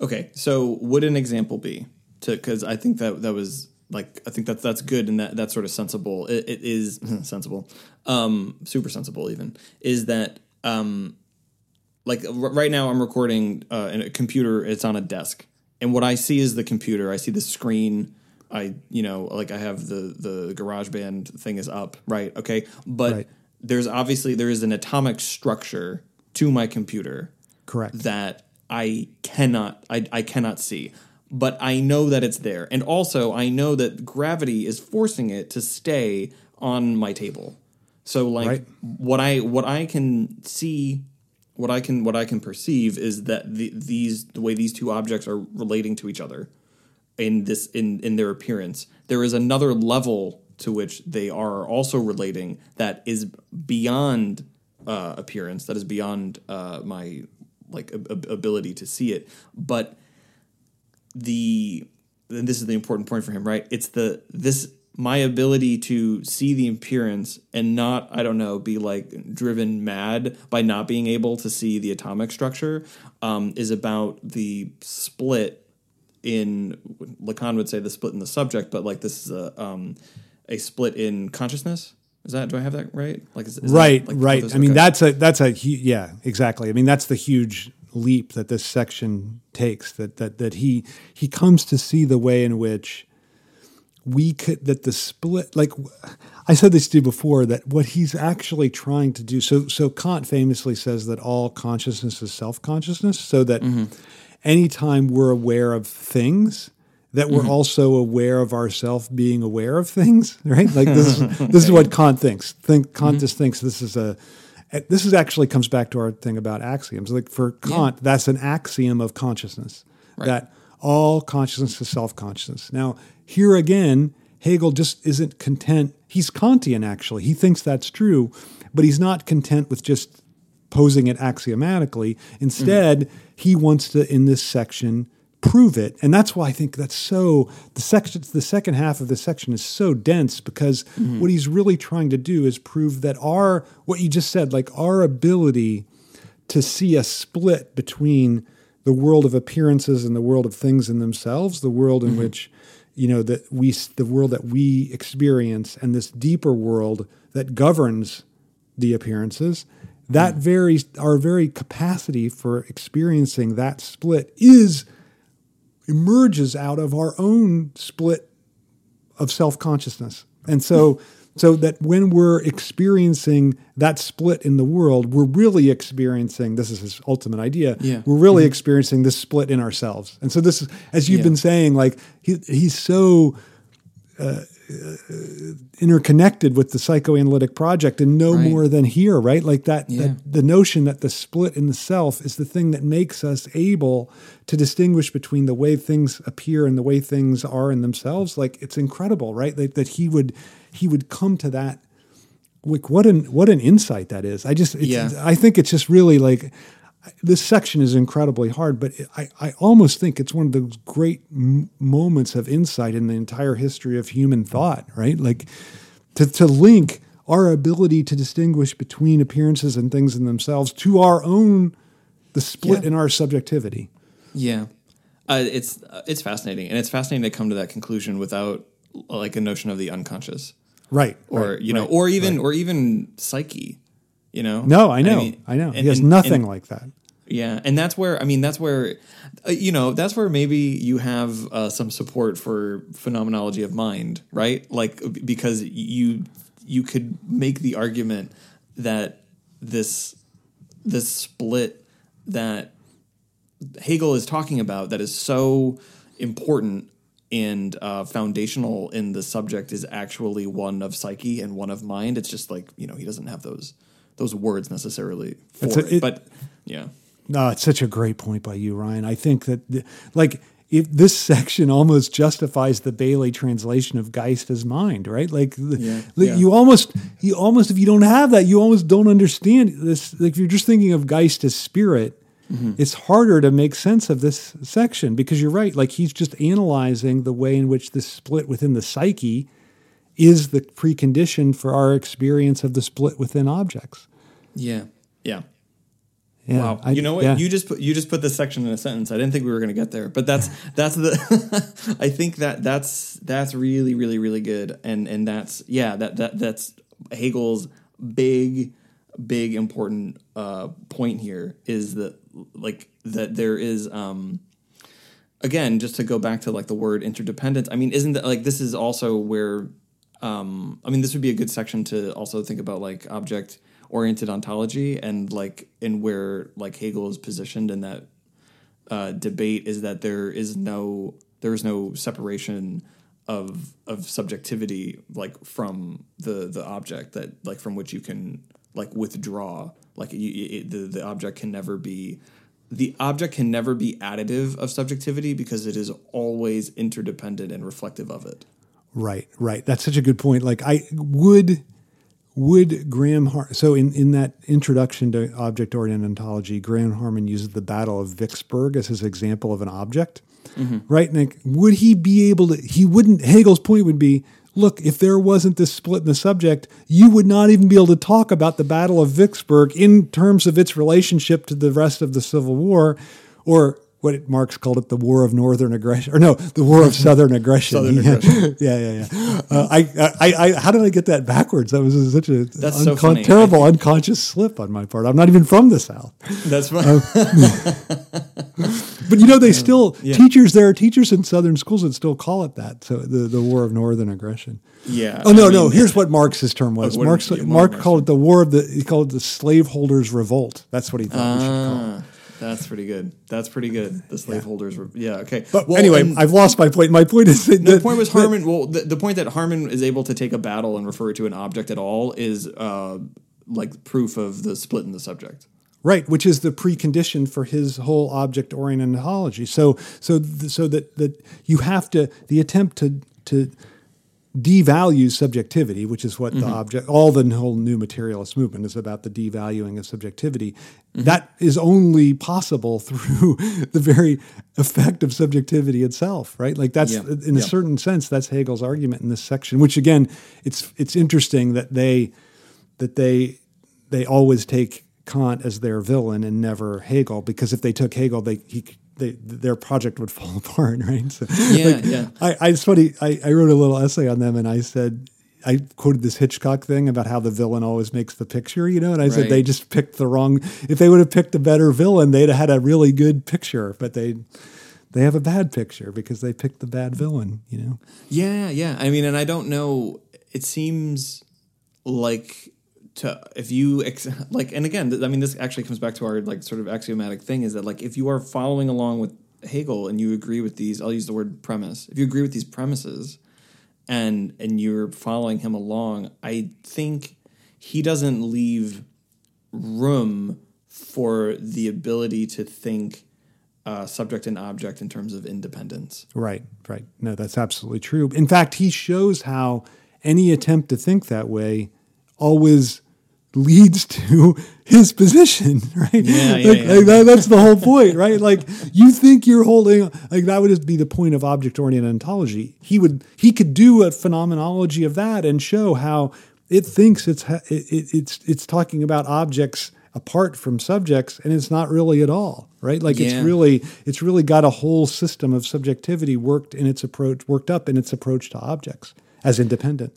Okay, so would an example be to because I think that that was like I think that's that's good and that that's sort of sensible. It, it is sensible, um, super sensible even. Is that um, like r- right now I'm recording uh, in a computer. It's on a desk, and what I see is the computer. I see the screen. I you know like I have the the GarageBand thing is up right. Okay, but Right. there's obviously there is an atomic structure to my computer Correct. that I cannot I, I cannot see. But I know that it's there. And also I know that gravity is forcing it to stay on my table. So like Right. what I what I can see what I can what I can perceive is that the, these the way these two objects are relating to each other in this in in their appearance there is another level to which they are also relating that is beyond uh, appearance that is beyond uh, my like ab- ab- ability to see it but the and this is the important point for him right it's the this my ability to see the appearance and not i don't know be like driven mad by not being able to see the atomic structure um, is about the split in lacan would say the split in the subject but like this is a um, a split in consciousness. Is that do i have that right? Like is, is that, right like, right. i mean okay. that's a that's a hu- yeah exactly. I mean that's the huge leap that this section takes that that that he he comes to see the way in which we could that the split like i said this to you before that what he's actually trying to do so so kant famously says that all consciousness is self-consciousness so that mm-hmm. anytime we're aware of things that we're mm-hmm. also aware of ourself being aware of things right? Like this is this is what kant thinks. Think kant mm-hmm. just thinks this is a this is actually comes back to our thing about axioms. Like for kant that's an axiom of consciousness that all consciousness is self-consciousness. Now here again hegel just isn't content he's kantian actually he thinks that's true but he's not content with just posing it axiomatically. Instead, he wants to, in this section, prove it. And that's why I think that's so the section the second half of the section is so dense because mm-hmm. what he's really trying to do is prove that our what you just said, like our ability to see a split between the world of appearances and the world of things in themselves, the world in mm-hmm. which you know that we the world that we experience and this deeper world that governs the appearances that hmm. very our very capacity for experiencing that split is emerges out of our own split of self-consciousness. And so so that when we're experiencing that split in the world we're really experiencing this is his ultimate idea Yeah. we're really mm-hmm. experiencing this split in ourselves and so this is as you've Yeah. been saying like he, he's so uh, Uh, interconnected with the psychoanalytic project and no Right. more than here, right? Like that, Yeah. that the notion that the split in the self is the thing that makes us able to distinguish between the way things appear and the way things are in themselves. Like it's incredible, right? That, that he would he would come to that. Like what an what an insight that is. I just it's, Yeah. I think it's just really like this section is incredibly hard, but I, I almost think it's one of those great m- moments of insight in the entire history of human thought, right? Like to, to link our ability to distinguish between appearances and things in themselves to our own, the split Yeah. in our subjectivity. Yeah, uh, it's uh, it's fascinating, and it's fascinating to come to that conclusion without like a notion of the unconscious, Right. or right, you know, right, or even right. or even psyche. You know? No, I know. I, mean, know. and- he has and- nothing and- like that. Yeah, and that's where I mean that's where uh, you know that's where maybe you have uh, some support for phenomenology of mind, right? Like because you you could make the argument that this this split that Hegel is talking about that is so important and uh, foundational in the subject is actually one of psyche and one of mind. It's just like you know he doesn't have those those words necessarily for a- it, it- but yeah. No, it's such a great point by you, Ryan. I think that, the- like, if this section almost justifies the Baillie translation of Geist as mind, right? Like, Yeah, yeah. you almost, you almost, if you don't have that, you almost don't understand this. Like, if you're just thinking of Geist as spirit, Mm-hmm. it's harder to make sense of this section because you're right. Like, he's just analyzing the way in which this split within the psyche is the precondition for our experience of the split within objects. Yeah. Yeah. Yeah, Wow. I- you know what? yeah. You just put you just put this section in a sentence. I didn't think we were going to get there, but that's that's the. I think that that's that's really really really good, and and that's yeah that that that's Hegel's big big important uh, point here is that like that there is um again just to go back to like the word interdependence. I mean, isn't that like this is also where um, I mean, this would be a good section to also think about like object oriented ontology and like in where like Hegel is positioned in that uh, debate is that there is no there is no separation of of subjectivity like from the the object that like from which you can like withdraw like you, it, the the object can never be the object can never be additive of subjectivity because it is always interdependent and reflective of it. Right, right. That's such a good point. Like I would would Graham Har- so in, in that introduction to object oriented ontology, Graham Harman uses the Battle of Vicksburg as his example of an object. Mm-hmm. Right? And like, would he be able to he wouldn't Hegel's point would be Look, if there wasn't this split in the subject, you would not even be able to talk about the Battle of Vicksburg in terms of its relationship to the rest of the Civil War, or what Marx called it, the War of Northern Aggression, or no, the War of Southern Aggression. Southern yeah. aggression. yeah, yeah, yeah. Uh, I, I, I, how did I get that backwards? That was such a That's so terrible unconscious slip on my part. I'm not even from the South, That's fine. but you know they still teachers. There are teachers in Southern schools that still call it that. So the the War of Northern Aggression. yeah. Oh no, I no. Here's what Marx's term was. Marx, Marx Marx called it the war of the. He called it the slaveholders' revolt. That's what he thought we should call it. That's pretty good. That's pretty good. The slaveholders were yeah okay. But Well, anyway, and I've lost my point. My point is that the point was Harman. Well, the, the point that Harman is able to take a battle and refer it to an object at all is uh, like proof of the split in the subject. Right, which is the precondition for his whole object-oriented ontology. So, so, th- so that that you have to the attempt to to devalue subjectivity, which is what Mm-hmm. the object, all the whole new materialist movement is about the devaluing of subjectivity. Mm-hmm. That is only possible through the very effect of subjectivity itself, right? Like that's Yeah. in a Yeah. certain sense that's Hegel's argument in this section. Which again, it's it's interesting that they that they they always take Kant as their villain and never Hegel because if they took Hegel, they he they, their project would fall apart, right? So, Yeah, yeah. I, I it's funny. I, I wrote a little essay on them, and I said I quoted this Hitchcock thing about how the villain always makes the picture, you know, and I said they just picked the wrong. If they would have picked a better villain, they'd have had a really good picture, but they they have a bad picture because they picked the bad villain, you know. Yeah, yeah. I mean, and I don't know. It seems like to if you ex- like, and again, th- I mean, this actually comes back to our like sort of axiomatic thing is that like if you are following along with Hegel and you agree with these, I'll use the word premise. If you agree with these premises, and and you're following him along, I think he doesn't leave room for the ability to think uh, subject and object in terms of independence. Right, right. No, that's absolutely true. In fact, he shows how any attempt to think that way always leads to his position, right? Yeah, yeah, like, yeah. like that, that's the whole point, right? Like you think you're holding, like that would just be the point of object-oriented ontology. He would, he could do a phenomenology of that and show how it thinks it's it, it, it's it's talking about objects apart from subjects, and it's not really at all, right? Like it's really it's really got a whole system of subjectivity worked in its approach, worked up in its approach to objects as independent.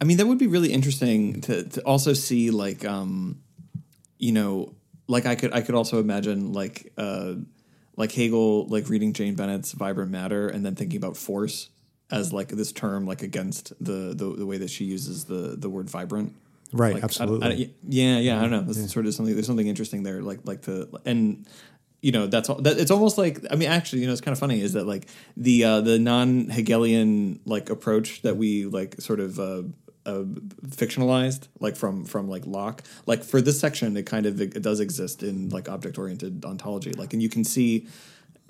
I mean, that would be really interesting to to also see like um, you know, like I could I could also imagine like uh like Hegel like reading Jane Bennett's Vibrant Matter and then thinking about force as like this term like against the the, the way that she uses the the word vibrant. Right, Like, absolutely. I- yeah, yeah, I don't know. This is sort of something. There's something interesting there, like like the and you know that's all. That, it's almost like I mean, actually, you know, it's kind of funny is that like the uh, the non Hegelian like approach that we like sort of. Uh, uh, fictionalized like from from like Locke like for this section it kind of it does exist in like object oriented ontology like and you can see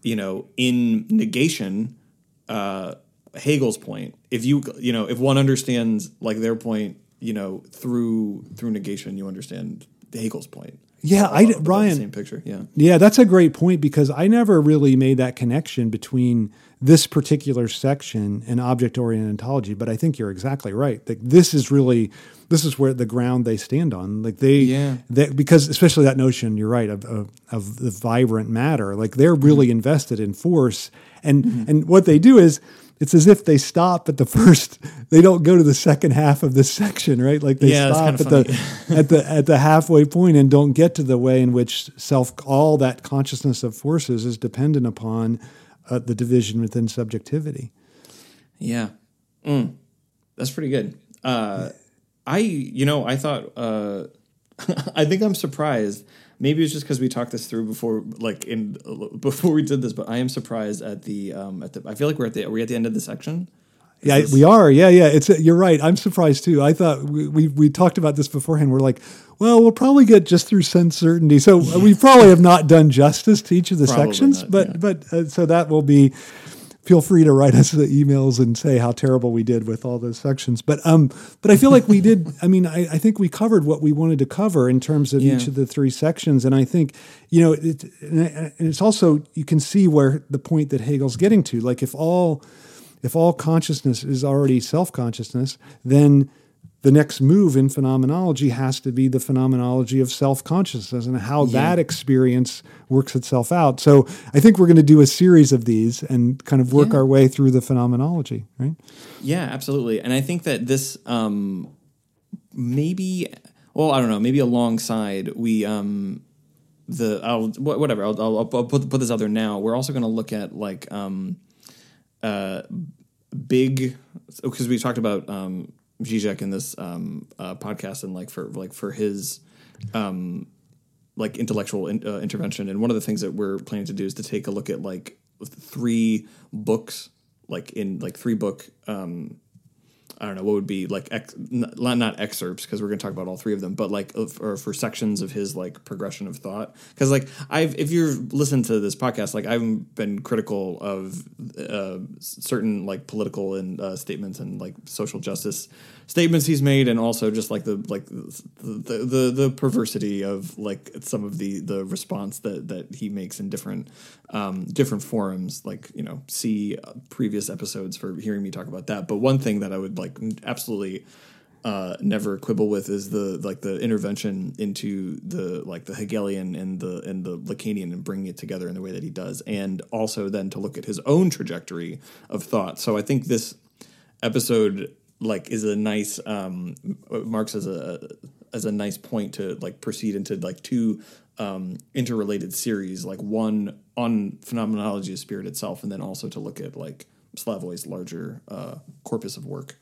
you know in negation uh Hegel's point if you you know if one understands like their point you know through through negation you understand Hegel's point Yeah, I- the Brian- same picture yeah Yeah, that's a great point because I never really made that connection between this particular section and object oriented ontology, but I think you're exactly right. Like this is really this is where the ground they stand on. Like they Yeah. they, because especially that notion, you're right, of, of of the vibrant matter. Like they're really Mm-hmm. invested in force. And and what they do is it's as if they stop at the first they don't go to the second half of this section, right? Like they Yeah, stop at the at the at the halfway point and don't get to the way in which self all that consciousness of forces is dependent upon uh, the division within subjectivity. Yeah. Mm. That's pretty good. Uh, I, you know, I thought, uh, I think I'm surprised. Maybe it's just because we talked this through before, like in before we did this. But I am surprised at the um, at the. I feel like we're at the are we at the end of the section? Is Yeah, this- we are. Yeah, yeah. It's you're right. I'm surprised too. I thought we, we we talked about this beforehand. We're like, well, we'll probably get just through sense certainty. So we probably have not done justice to each of the Probably sections. not, but yeah. but uh, so that will be. Feel free to write us the emails and say how terrible we did with all those sections. But um, but I feel like we did. I mean, I, I think we covered what we wanted to cover in terms of each of the three sections. And I think you know, it, and it's also you can see where the point that Hegel's getting to. Like if all if all consciousness is already self consciousness, then the next move in phenomenology has to be the phenomenology of self consciousness and how that experience works itself out. So I think we're going to do a series of these and kind of work Yeah. our way through the phenomenology, right? Yeah, absolutely. And I think that this um maybe well, I don't know, maybe alongside we um the I'll whatever, I'll I'll, I'll put put this out there now. We're also going to look at like um uh big because we talked about um Zizek in this um uh, podcast and like for like for his um like intellectual in, uh, intervention and one of the things that we're planning to do is to take a look at like three books like in like three book um I don't know what would be like ex, not, not excerpts because we're going to talk about all three of them, but like of, or for sections of his like progression of thought. Because like I've if you're listening to this podcast, like I've been critical of uh, certain like political and uh, statements and like social justice statements he's made, and also just like the like the the, the, the perversity of like some of the the response that that he makes in different um, different forums. Like you know, see previous episodes for hearing me talk about that. But one thing that I would like absolutely uh, never quibble with is the like the intervention into the like the Hegelian and the and the Lacanian and bringing it together in the way that he does, and also then to look at his own trajectory of thought. So I think this episode like is a nice um marks as a as a nice point to like proceed into like two um interrelated series like one on phenomenology of spirit itself and then also to look at like Slavoj's larger uh corpus of work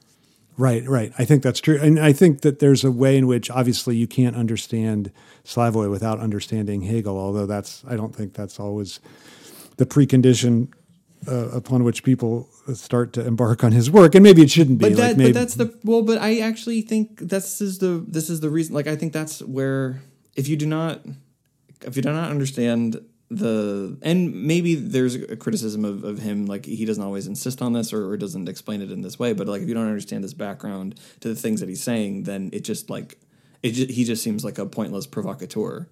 Right, right. I think that's true. And I think that there's a way in which obviously you can't understand Slavoj without understanding Hegel, although that's I don't think that's always the precondition uh, upon which people start to embark on his work, and maybe it shouldn't be. But that, like maybe, but that's the well. But I actually think this is the this is the reason. Like I think that's where if you do not if you do not understand the and maybe there's a criticism of, of him like he doesn't always insist on this or, or doesn't explain it in this way but like if you don't understand his background to the things that he's saying then it just like it just, he just seems like a pointless provocateur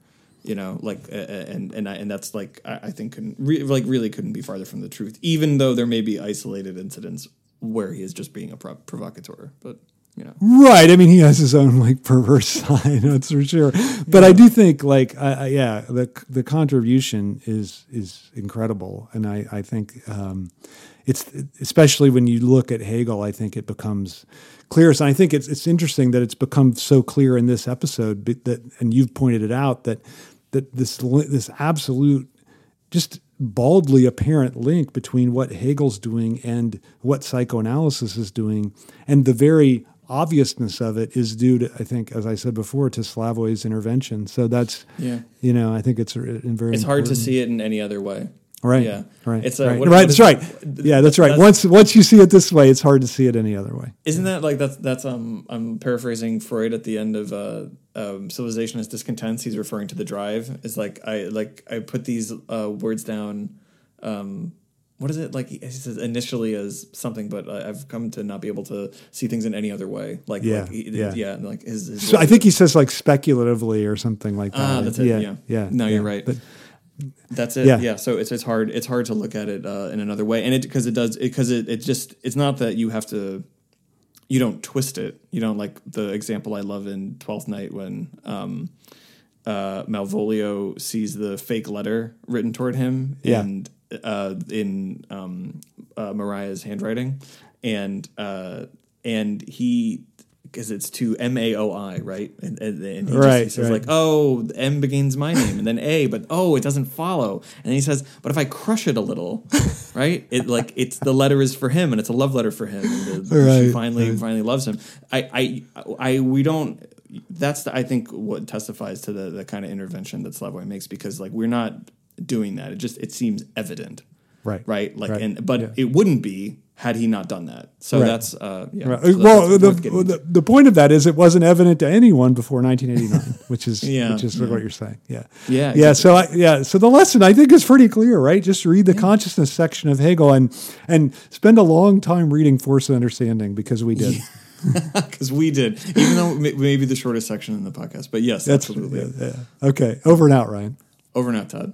you know like uh, and and I, and that's like I, I think couldn't re, like really couldn't be farther from the truth even though there may be isolated incidents where he is just being a pro- provocateur but you know Right. I mean, he has his own like perverse side, that's for sure. But I do think, like, I, I, yeah, the the contribution is is incredible, and I I think um, it's especially when you look at Hegel, I think it becomes clearest. And I think it's it's interesting that it's become so clear in this episode that, and you've pointed it out that that this this absolute just baldly apparent link between what Hegel's doing and what psychoanalysis is doing, and the very obviousness of it is due to, I think, as I said before, to Slavoj's intervention. So that's, Yeah. you know, I think it's very it's hard to see it in any other way Right. Yeah. Right. It's a- right. what- right. what That's is- right. Yeah, that's right. that's- once once you see it this way, it's hard to see it any other way. Isn't that like that's that's um I'm paraphrasing Freud at the end of uh um, civilization as discontents. He's referring to the drive. It's like I like I put these uh, words down. Um, what is it like? He says initially as something, but I've come to not be able to see things in any other way. Like Yeah, like, yeah. yeah, Like his. his So I think he says like speculatively or something like that. Ah, that's it. Yeah. Yeah. Yeah. No, yeah. you're right. But That's it. Yeah. Yeah. So it's it's hard it's hard to look at it uh, in another way, and it because it does because it, it just it's not that you have to you don't twist it. You don't like the example I love in Twelfth Night when um, uh, Malvolio sees the fake letter written toward him Yeah. and uh, in um, uh, Maria's handwriting, and uh, and he because it's to M A O I right, and, and, and he, just, Right, he says right. like oh M begins my name and then A, but oh it doesn't follow, and then he says but if I crush it a little, right, it like it's the letter is for him and it's a love letter for him, and the, she finally right. finally loves him. I I I we don't. That's the, I think what testifies to the the kind of intervention that Slavoj makes because like we're not doing that. It just it seems evident, right. right? Like Right. and but Yeah. it wouldn't be had he not done that. So Right. that's uh yeah. Right. so that- well, that's the, the, the point of that is it wasn't evident to anyone before 1989, which is Yeah, which is yeah. what you're saying. Yeah, Yeah, yeah. So I, yeah, so the lesson I think is pretty clear, right? Just read the consciousness section of Hegel and and spend a long time reading Force of Understanding because we did. because we did, even though maybe the shortest section in the podcast. But yes, That's absolutely. yeah, yeah. okay. Over and out, Ryan. Over and out, Todd.